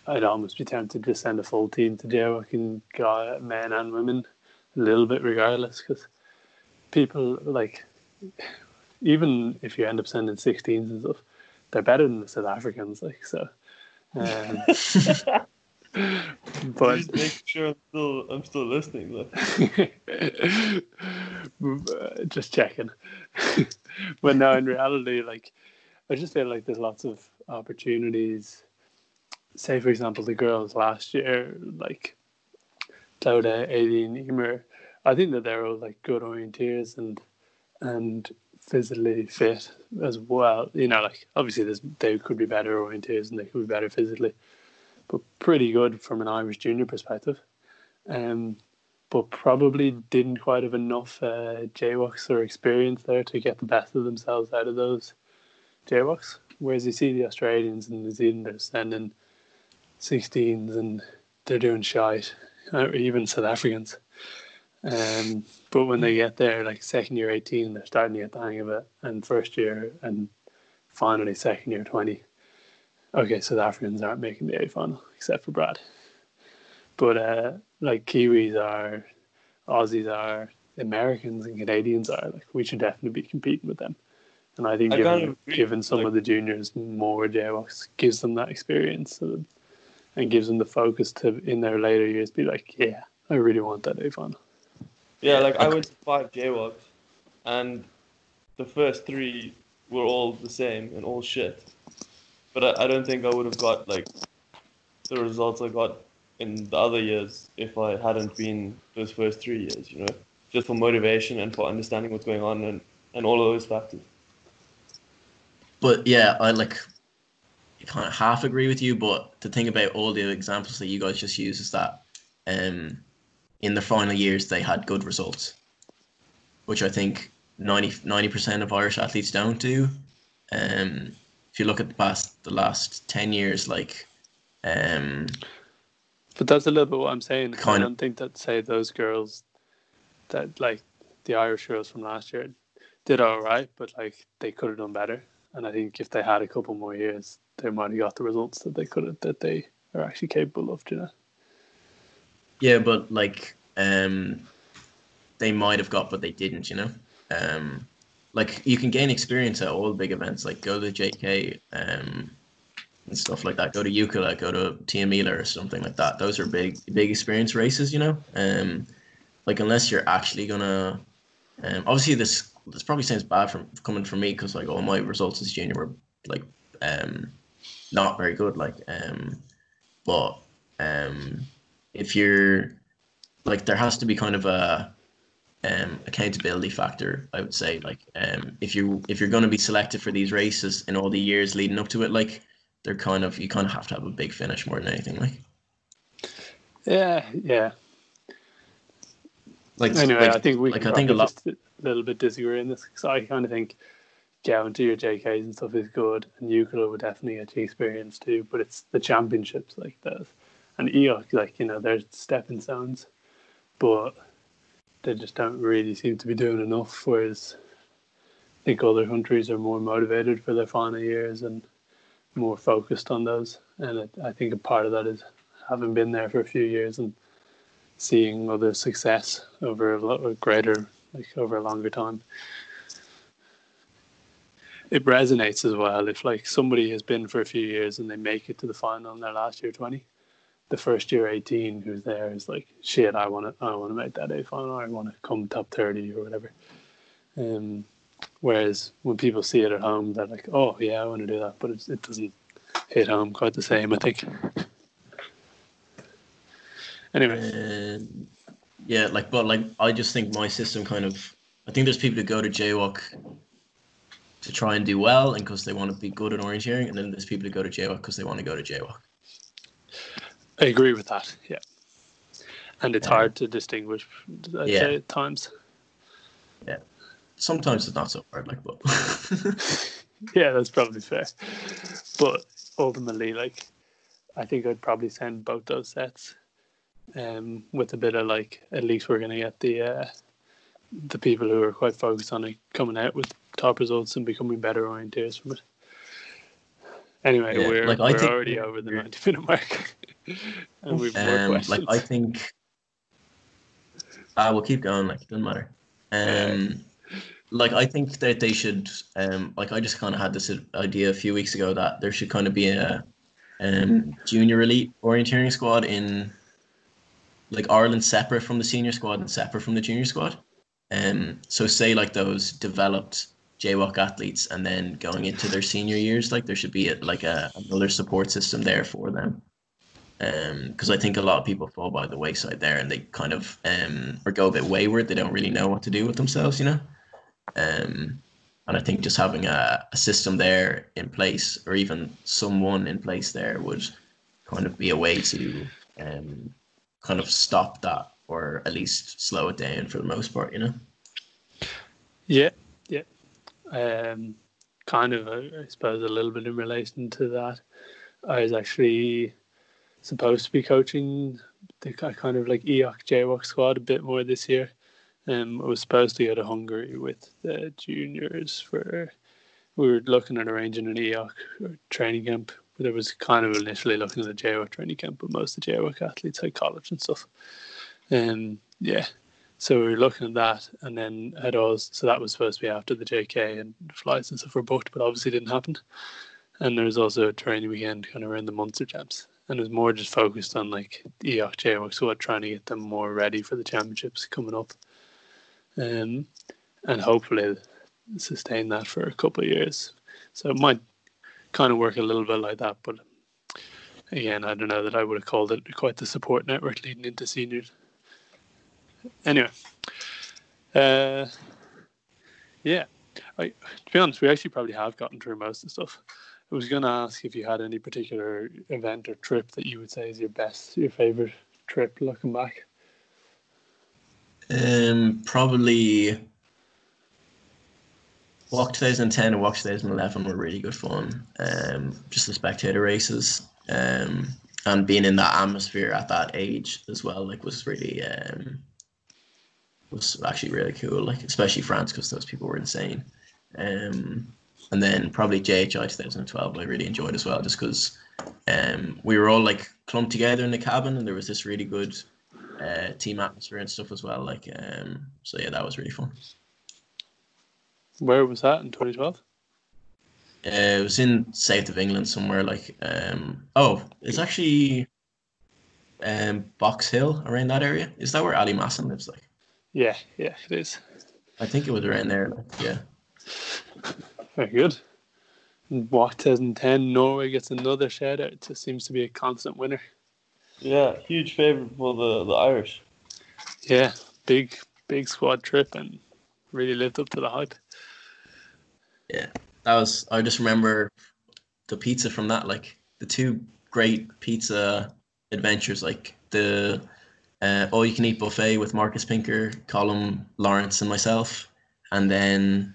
I'd almost be tempted to send a full team to can go men and women a little bit regardless because people like even if you end up sending 16s and stuff, they're better than the South Africans. Like so. Um, [LAUGHS] but Just make sure I'm still I'm still listening. [LAUGHS] Just checking. [LAUGHS] but now in reality, like I just feel like there's lots of opportunities. Say, for example, the girls last year, like Cloda, Aileen, Emer, I think that they're all like good orienteers and and physically fit as well. You know, like obviously there's they could be better orienteers and they could be better physically, but pretty good from an Irish junior perspective. Um, but probably didn't quite have enough uh, JWOCs or experience there to get the best of themselves out of those JWOCs. Whereas you see the Australians and New Zealanders sending 16s and they're doing shite, or even South Africans. Um, but when they get there, like second year 18, they're starting to get the hang of it, and first year and finally second year 20. Okay, South Africans aren't making the A final except for Brad. But uh, like Kiwis are, Aussies are, Americans and Canadians are. Like we should definitely be competing with them. And I think I given, kind given some Like- of the juniors more JWOCs gives them that experience so that- and gives them the focus to in their later years be like, yeah, I really want that A final. Yeah, like I went to five JWOCs, and the first three were all the same and all shit. But I, I don't think I would have got like the results I got in the other years if I hadn't been those first three years. You know, just for motivation and for understanding what's going on and and all of those factors. But yeah, I like kind of half agree with you. But the thing about all the examples that you guys just used is that um, in the final years they had good results, which I think 90 percent of Irish athletes don't do. Um, if you look at the past, the last ten years, like um, But that's a little bit what I'm saying. I Kind of. don't think that say those girls that like the Irish girls from last year did all right, but like they could have done better. And I think if they had a couple more years, they might have got the results that they could have that they are actually capable of. You know, Yeah, but like um they might have got but they didn't, you know? Um like you can gain experience at all big events, like go to JK, um and stuff like that. Go to Jukola, go to Tiomila or something like that. Those are big big experience races, you know. Um, like unless you're actually gonna, um, obviously this this probably sounds bad from coming from me because like all my results as junior were like um not very good. Like um, but um, if you're like there has to be kind of a um, accountability factor. I would say like um, if you if you're going to be selected for these races in all the years leading up to it, like they're kind of you kind of have to have a big finish more than anything. Like Yeah, yeah. like Anyway, like, I think we like I think a lot. a little bit disagree in this because I kind of think to your JKs and stuff is good, and EYOC would definitely get you experience too. But it's the championships like those, and EOC like you know they're stepping stones, but they just don't really seem to be doing enough. Whereas I think other countries are more motivated for their final years and more focused on those. And it, I think a part of that is having been there for a few years and seeing other success over a greater like over a longer time it resonates as well if like somebody has been for a few years and they make it to the final in their last year 20 the first year 18 who's there is like shit i want to i want to make that a final i want to come top 30 or whatever um whereas when people see it at home they're like oh yeah i want to do that but it's, it doesn't hit home quite the same i think anyway Um, yeah, like, but like, I just think my system kind of. I think there's people who go to JWOC to try and do well, and because they want to be good at orienteering, and then there's people who go to JWOC because they want to go to JWOC. I agree with that. Yeah, and it's Yeah. hard to distinguish. I'd Yeah. say at times. Yeah, sometimes it's not so hard, like, but [LAUGHS] Yeah, that's probably fair. But ultimately, like, I think I'd probably send both those sets, um, with a bit of like, at least we're gonna get the uh, the people who are quite focused on it coming out with top results and becoming better orienteers from it. Anyway, Yeah, we're, like, I we're think already over the ninety minute mark, [LAUGHS] and we've um, questions. like I think. I will keep going. Like, it doesn't matter. Um, like I think that they should. Um, like I just kind of had this idea a few weeks ago that there should kind of be a, um, junior elite orienteering squad in, like Ireland separate from the senior squad and separate from the junior squad. Um, so say like those developed JWOC athletes, and then going into their senior years, like there should be a, like a another support system there for them because I think a lot of people fall by the wayside there, and they kind of um, or go a bit wayward. They don't really know what to do with themselves, you know. Um, and I think just having a, a system there in place, or even someone in place there, would kind of be a way to um, kind of stop that, or at least slow it down for the most part, you know. Yeah. Um, kind of, I I suppose, a little bit in relation to that. I was actually supposed to be coaching the kind of like EOC JWOC squad a bit more this year. Um, I was supposed to go to Hungary with the juniors for. We were looking at arranging an EOC training camp. It was kind of initially looking at a JWOC training camp, but most of the JWOC athletes had college and stuff. Um, yeah, so we were looking at that, and then had all so that was supposed to be after the JK and flights and stuff were booked, but obviously didn't happen. And there was also a training weekend kind of around the Munster champs, and it was more just focused on like E EOC JWOC squad, trying to get them more ready for the championships coming up, um, and hopefully sustain that for a couple of years. So it might kind of work a little bit like that, but again, I don't know that I would have called it quite the support network leading into seniors. Anyway, uh, yeah, I, to be honest, we actually probably have gotten through most of the stuff. I was going to ask if you had any particular event or trip that you would say is your best, your favorite trip looking back. Um, probably WOC 2010 and WOC 2011 were really good fun. Um, just the spectator races. Um, and being in that atmosphere at that age as well, like was really um, was actually really cool. Like especially France because those people were insane. Um, and then probably JHI 2012 I really enjoyed as well, just because um, we were all like clumped together in the cabin and there was this really good uh, team atmosphere and stuff as well. Like um, so yeah, that was really fun. Where was that in 2012? Uh, it was in south of England somewhere. Like, um, oh, it's actually um, Box Hill around that area. Is that where Ali Masson lives? Like, Yeah, yeah, it is. I think it was around there. Yeah. Very good. And WOC 2010 Norway gets another shout out. It seems to be a constant winner. Yeah, huge favourite for the, the Irish. Yeah, big big squad trip and really lived up to the hype. Yeah, that was. I just remember the pizza from that. Like the two great pizza adventures, like the uh, all you can eat buffet with Marcus Pinker, Colin Lawrence, and myself, and then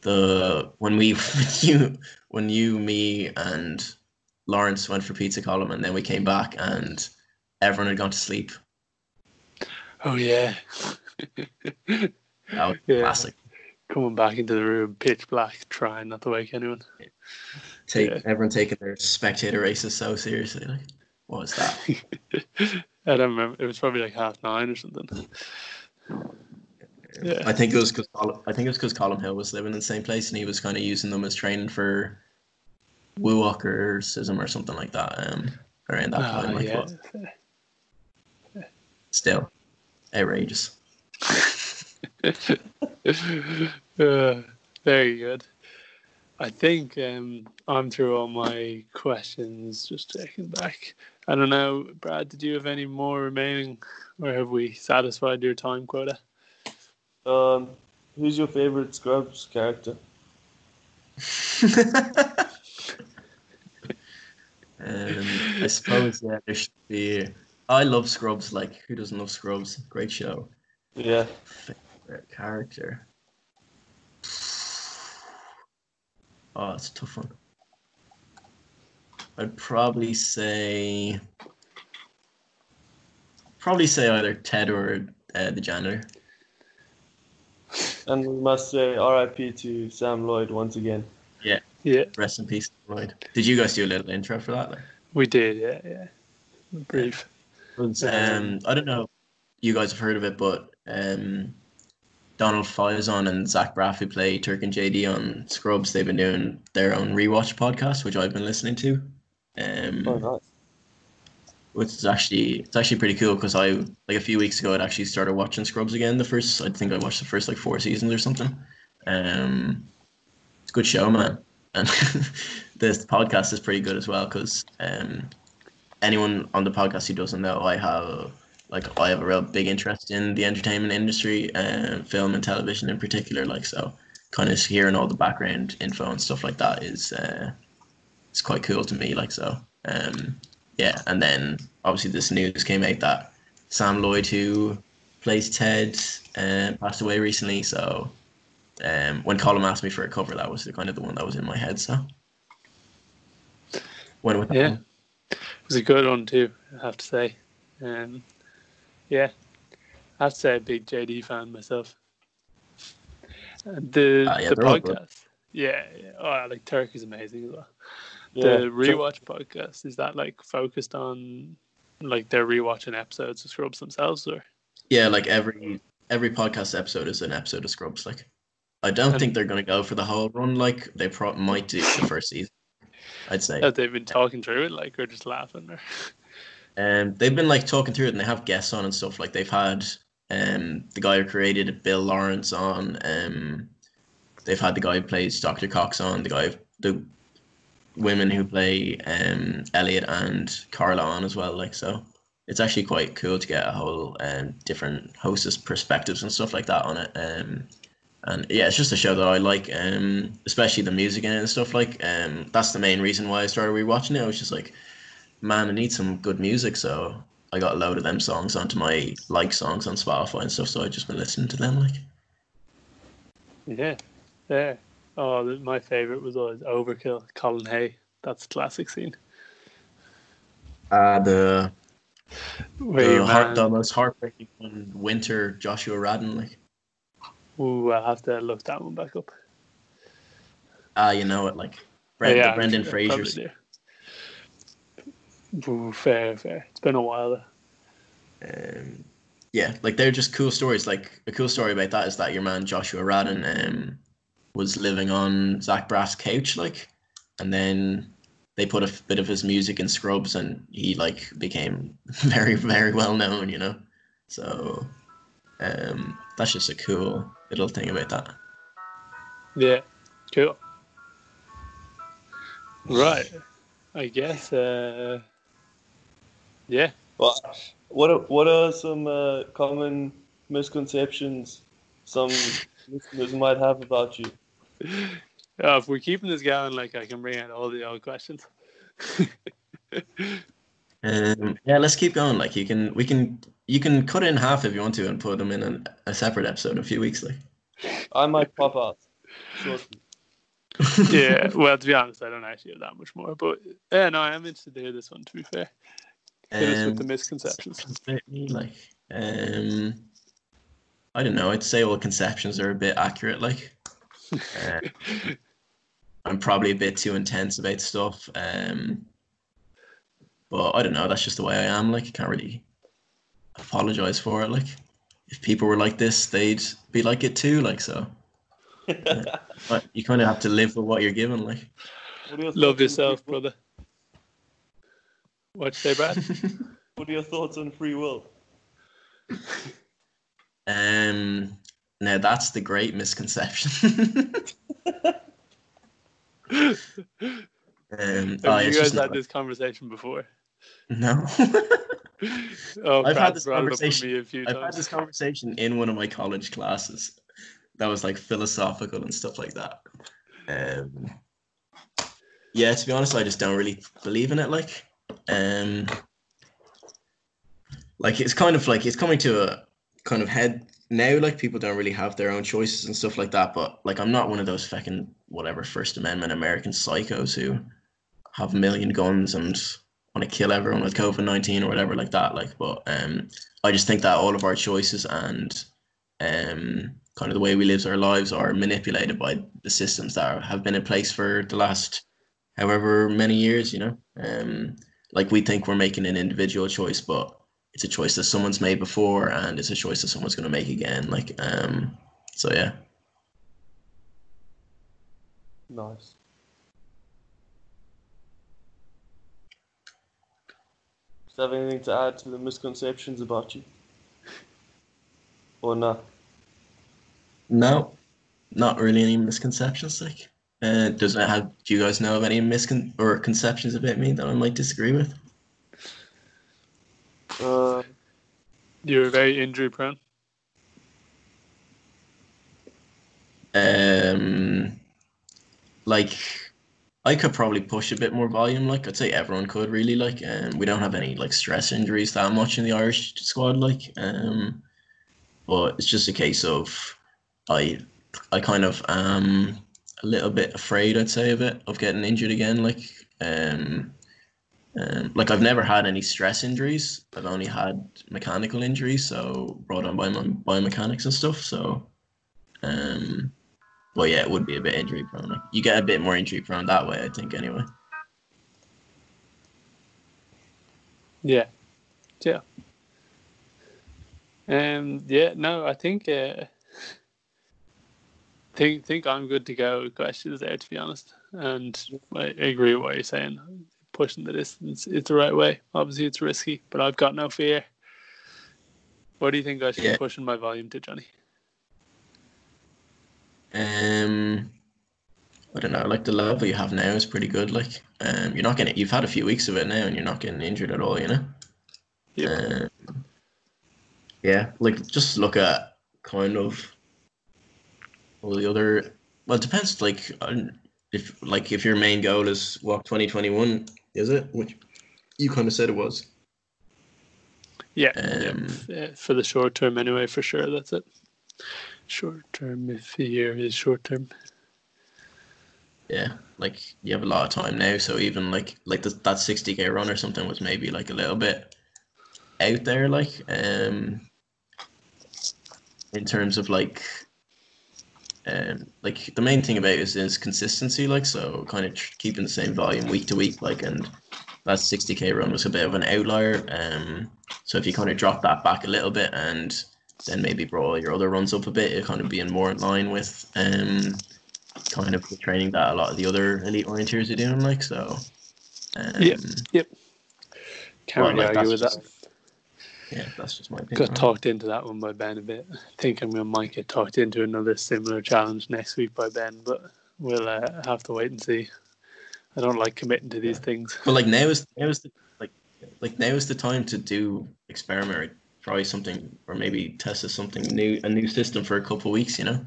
the when we [LAUGHS] you when you me and Lawrence went for pizza column, and then we came back and everyone had gone to sleep. Oh yeah. That was Yeah. classic. Coming back into the room, pitch black, trying not to wake anyone. Take Yeah. everyone taking their spectator races so seriously. Like, what was that? [LAUGHS] I don't remember. It was probably like half nine or something. Yeah. I think it was because I think it was because Colin Hill was living in the same place and he was kind of using them as training for WUOC or something like that. Um, around that Ah, time, like, yeah. still outrageous. [LAUGHS] uh, very good. I think um, I'm through all my questions. Just checking back. I don't know, Brad. Did you have any more remaining, or have we satisfied your time quota? Um, who's your favourite Scrubs character? um, I suppose yeah, there should be. I love Scrubs. Like, who doesn't love Scrubs? Great show. Yeah, Favorite character. Oh, it's a tough one. I'd probably say. Probably say either Ted or uh, the janitor. and we must say R.I.P. to Sam Lloyd once again. Yeah, Yeah. Rest in peace, Lloyd. Did you guys do a little intro for that? Like, we did. Yeah, yeah. Brief. um, I don't know. if You guys have heard of it, but um, Donald Faison and Zach Braff, who play Turk and JD on Scrubs, they've been doing their own rewatch podcast, which I've been listening to. Um, Oh, nice. which is actually it's actually pretty cool because I like a few weeks ago I'd actually started watching Scrubs again. The first I think I watched the first like four seasons or something. Um, it's a good show, man, and [LAUGHS] this podcast is pretty good as well because um, anyone on the podcast who doesn't know, I have like I have a real big interest in the entertainment industry, uh, film and television in particular. Like so, kind of hearing all the background info and stuff like that is uh, it's quite cool to me. Like so. Um, yeah, and then obviously this news came out that Sam Lloyd, who plays Ted, uh, passed away recently. So um, when Colin asked me for a cover, that was the kind of the one that was in my head. So with that. Yeah, one. it was a good one too. I have to say. Um, yeah, I have to say, a big JD fan myself. And the Ah, yeah, the they're all good. podcast, yeah, yeah. Oh, like Turk is amazing as well. Yeah, the rewatch podcast is that like focused on like they're rewatching episodes of Scrubs themselves, or Yeah, like every every podcast episode is an episode of Scrubs. Like I don't And- think they're gonna go for the whole run. Like they pro- might do the first season. I'd say. have they been talking through it, like, or just laughing, or Um, they've been like talking through it, and they have guests on and stuff. Like they've had um the guy who created it, Bill Lawrence, on. Um, they've had the guy who plays Doctor Cox on. The guy, the women who play um Elliot and Carla on as well. Like so, it's actually quite cool to get a whole um different hostess perspectives and stuff like that on it. Um, and yeah, it's just a show that I like. Um, especially the music in it and stuff. Like um, that's the main reason why I started rewatching it. I was just like man, I need some good music. So I got a load of them songs onto my like songs on Spotify and stuff. So I've just been listening to them. Like, yeah, yeah. Oh, my favorite was always Overkill, Colin Hay. That's a classic scene uh, the the, heart, the most heartbreaking one, Winter Joshua Radin. Like, Ooh, I'll have to look that one back up. ah, you know it. Like, Brent, yeah, the Brendan sure, Fraser. Ooh, fair, fair. It's been a while. Though. Um, yeah, like they're just cool stories. Like a cool story about that is that your man Joshua Radin, um, was living on Zach Braff's couch, like, and then they put a f- bit of his music in Scrubs, and he like became [LAUGHS] very very well known, you know. So um, that's just a cool little thing about that. Yeah, cool. Right, I guess. Uh, yeah, Well, what are, what are some uh, common misconceptions some [LAUGHS] listeners might have about you? [LAUGHS] Uh, if we're keeping this going, like I can bring out all the old questions. [LAUGHS] Um, yeah, let's keep going. Like you can, we can, you can cut it in half if you want to and put them in an, a separate episode in a few weeks. Like, I might pop out shortly. [LAUGHS] yeah, well, to be honest, I don't actually have that much more, but yeah, no, I am interested to hear this one. To be fair, hit us with the Um, misconceptions. like, um, I don't know. I'd say all conceptions are a bit accurate. Like, uh, [LAUGHS] I'm probably a bit too intense about stuff. Um, but I don't know. That's just the way I am. Like, I can't really apologize for it. Like, if people were like this, they'd be like it too. Like, so. [LAUGHS] But you kind of have to live with what you're given. Like, What Love yourself, free brother. What you say, Brad? [LAUGHS] What are your thoughts on free will? um, now that's the great misconception. [LAUGHS] um, oh, Have yeah, you guys had not- this conversation before? No. [LAUGHS] Oh, I've had this brought it up with conversation- me a few I've had this conversation in one of my college classes that was like philosophical and stuff like that. Um, yeah, to be honest, I just don't really believe in it. Like, um, like it's kind of like it's coming to a kind of head now. Like people don't really have their own choices and stuff like that. But like, I'm not one of those fucking whatever First Amendment American psychos who have a million guns and want to kill everyone with COVID nineteen or whatever like that. Like, but um, I just think that all of our choices and um, kind of the way we live our lives are manipulated by the systems that have been in place for the last however many years. You know, um, like we think we're making an individual choice, but it's a choice that someone's made before, and it's a choice that someone's going to make again. Like, um, so yeah. Nice. Does that have anything to add to the misconceptions about you? Or not? No, not really any misconceptions. Like, uh, does it have? Do you guys know of any miscon or conceptions about me that I might disagree with? Uh, You're very injury prone. Um, like, I could probably push a bit more volume. Like, I'd say everyone could really. Like, um, we don't have any like stress injuries that much in the Irish squad. Like, um, but it's just a case of I, I kind of am a little bit afraid. I'd say of it of getting injured again. Like, um, um, like I've never had any stress injuries. I've only had mechanical injuries, so brought on by my biomechanics and stuff. So, um, yeah, it would be a bit injury prone. Like, you get a bit more injury prone that way, I think. Anyway. Yeah. Yeah. Um. Yeah. No, I think. Uh, [LAUGHS] think think I'm good to go with questions there, to be honest. And I agree with what you're saying. Pushing the distance is the right way. Obviously, it's risky, but I've got no fear. What do you think I should Yeah. be pushing my volume to, Jonny? Um, I don't know. Like the level you have now is pretty good. Like, um, you're not getting. You've had a few weeks of it now, and you're not getting injured at all. You know. Yep. Um, yeah, like just look at kind of all the other. Well, it depends. Like, if like if your main goal is WOC 2021 is it? Which you kind of said it was. Yeah. Um, yeah. For the short term, anyway, for sure. That's it. Short term, if the year is short term. Yeah, like you have a lot of time now, so even like like the, that 60k run or something was maybe like a little bit out there, like um, in terms of like um, like the main thing about it is, is consistency, like so kind of tr- keeping the same volume week to week, like and that 60k run was a bit of an outlier. Um, so if you kind of drop that back a little bit and then maybe brought all your other runs up a bit, it kind of being more in line with um kind of the training that a lot of the other elite orienteers are doing. Like so. Um, Yep. Can't Well, really like, argue with that. Yeah, that's just my opinion. Got talked into that one by Ben a bit. I think I'm gonna might get talked into another similar challenge next week by Ben, but we'll uh, have to wait and see. I don't like committing to these things. But like now is now is the like like now is the time to do experiment or try something or maybe test something new a new system for a couple of weeks, you know.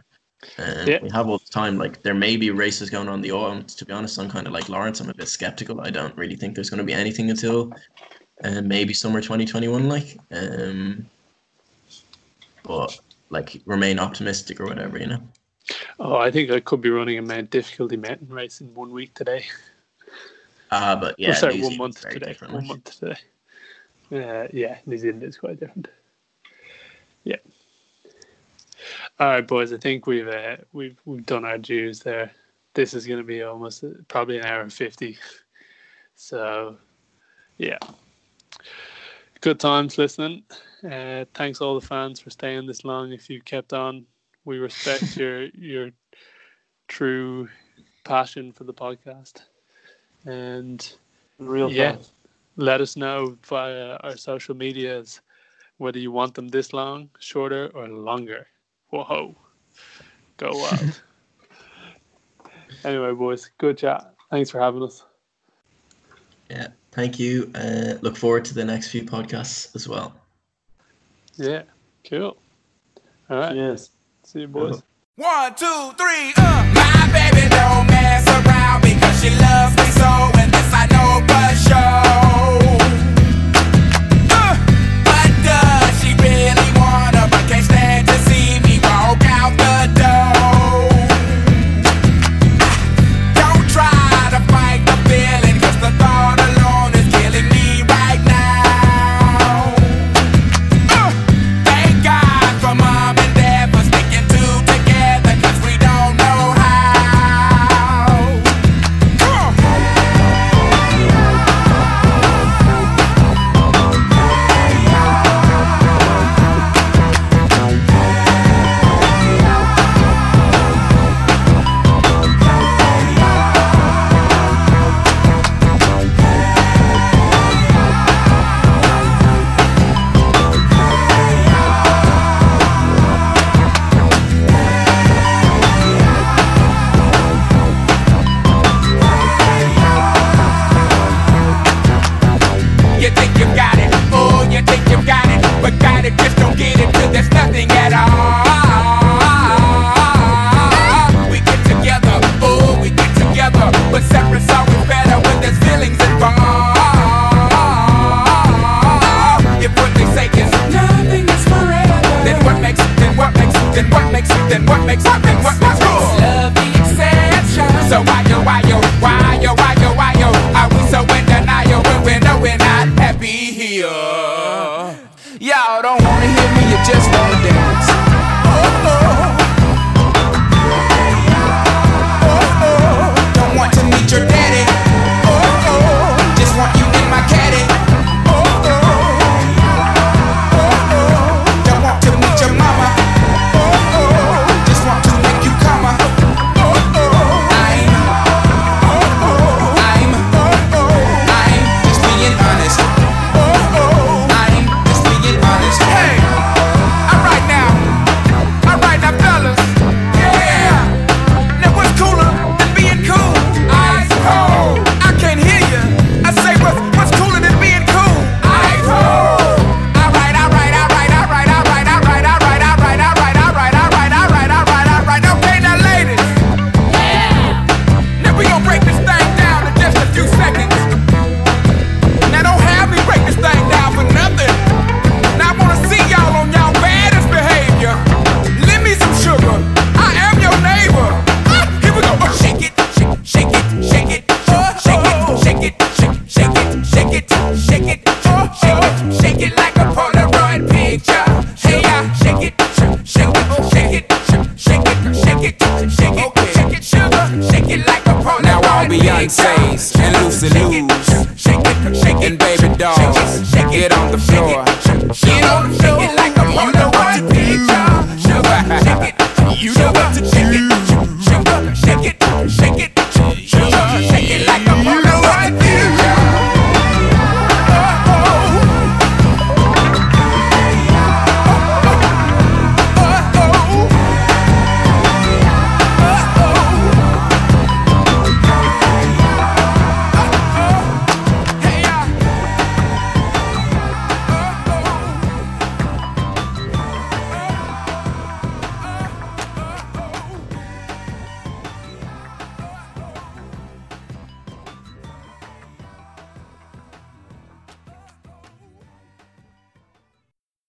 and Yeah. We have all the time. Like there may be races going on in the autumn. To be honest, I'm kind of like Lawrence. I'm a bit skeptical. I don't really think there's going to be anything until um, maybe summer 2021. Like, um, but like remain optimistic or whatever, you know. Oh, I think I could be running a Mount difficulty mountain race in one week today. Ah, but Yeah, yeah, sorry, one month today. One like. month today. Uh, yeah, New Zealand is quite different. Yeah. All right, boys. I think we've uh, we've we've done our dues there. This is going to be almost uh, probably an hour and fifty. So, yeah. Good times listening. Uh, thanks all the fans for staying this long. If you kept on, we respect [LAUGHS] your your true passion for the podcast. And Real Yeah. fans. let us know via our social medias whether you want them this long, shorter, or longer. Whoa, go [LAUGHS] wild. anyway, boys, good chat. Thanks for having us. Yeah, thank you. Uh, look forward to the next few podcasts as well. Yeah, cool. All right, Yes. see you, boys. One, two, three, uh. My baby don't mess around because she loves me so, and this I know for sure.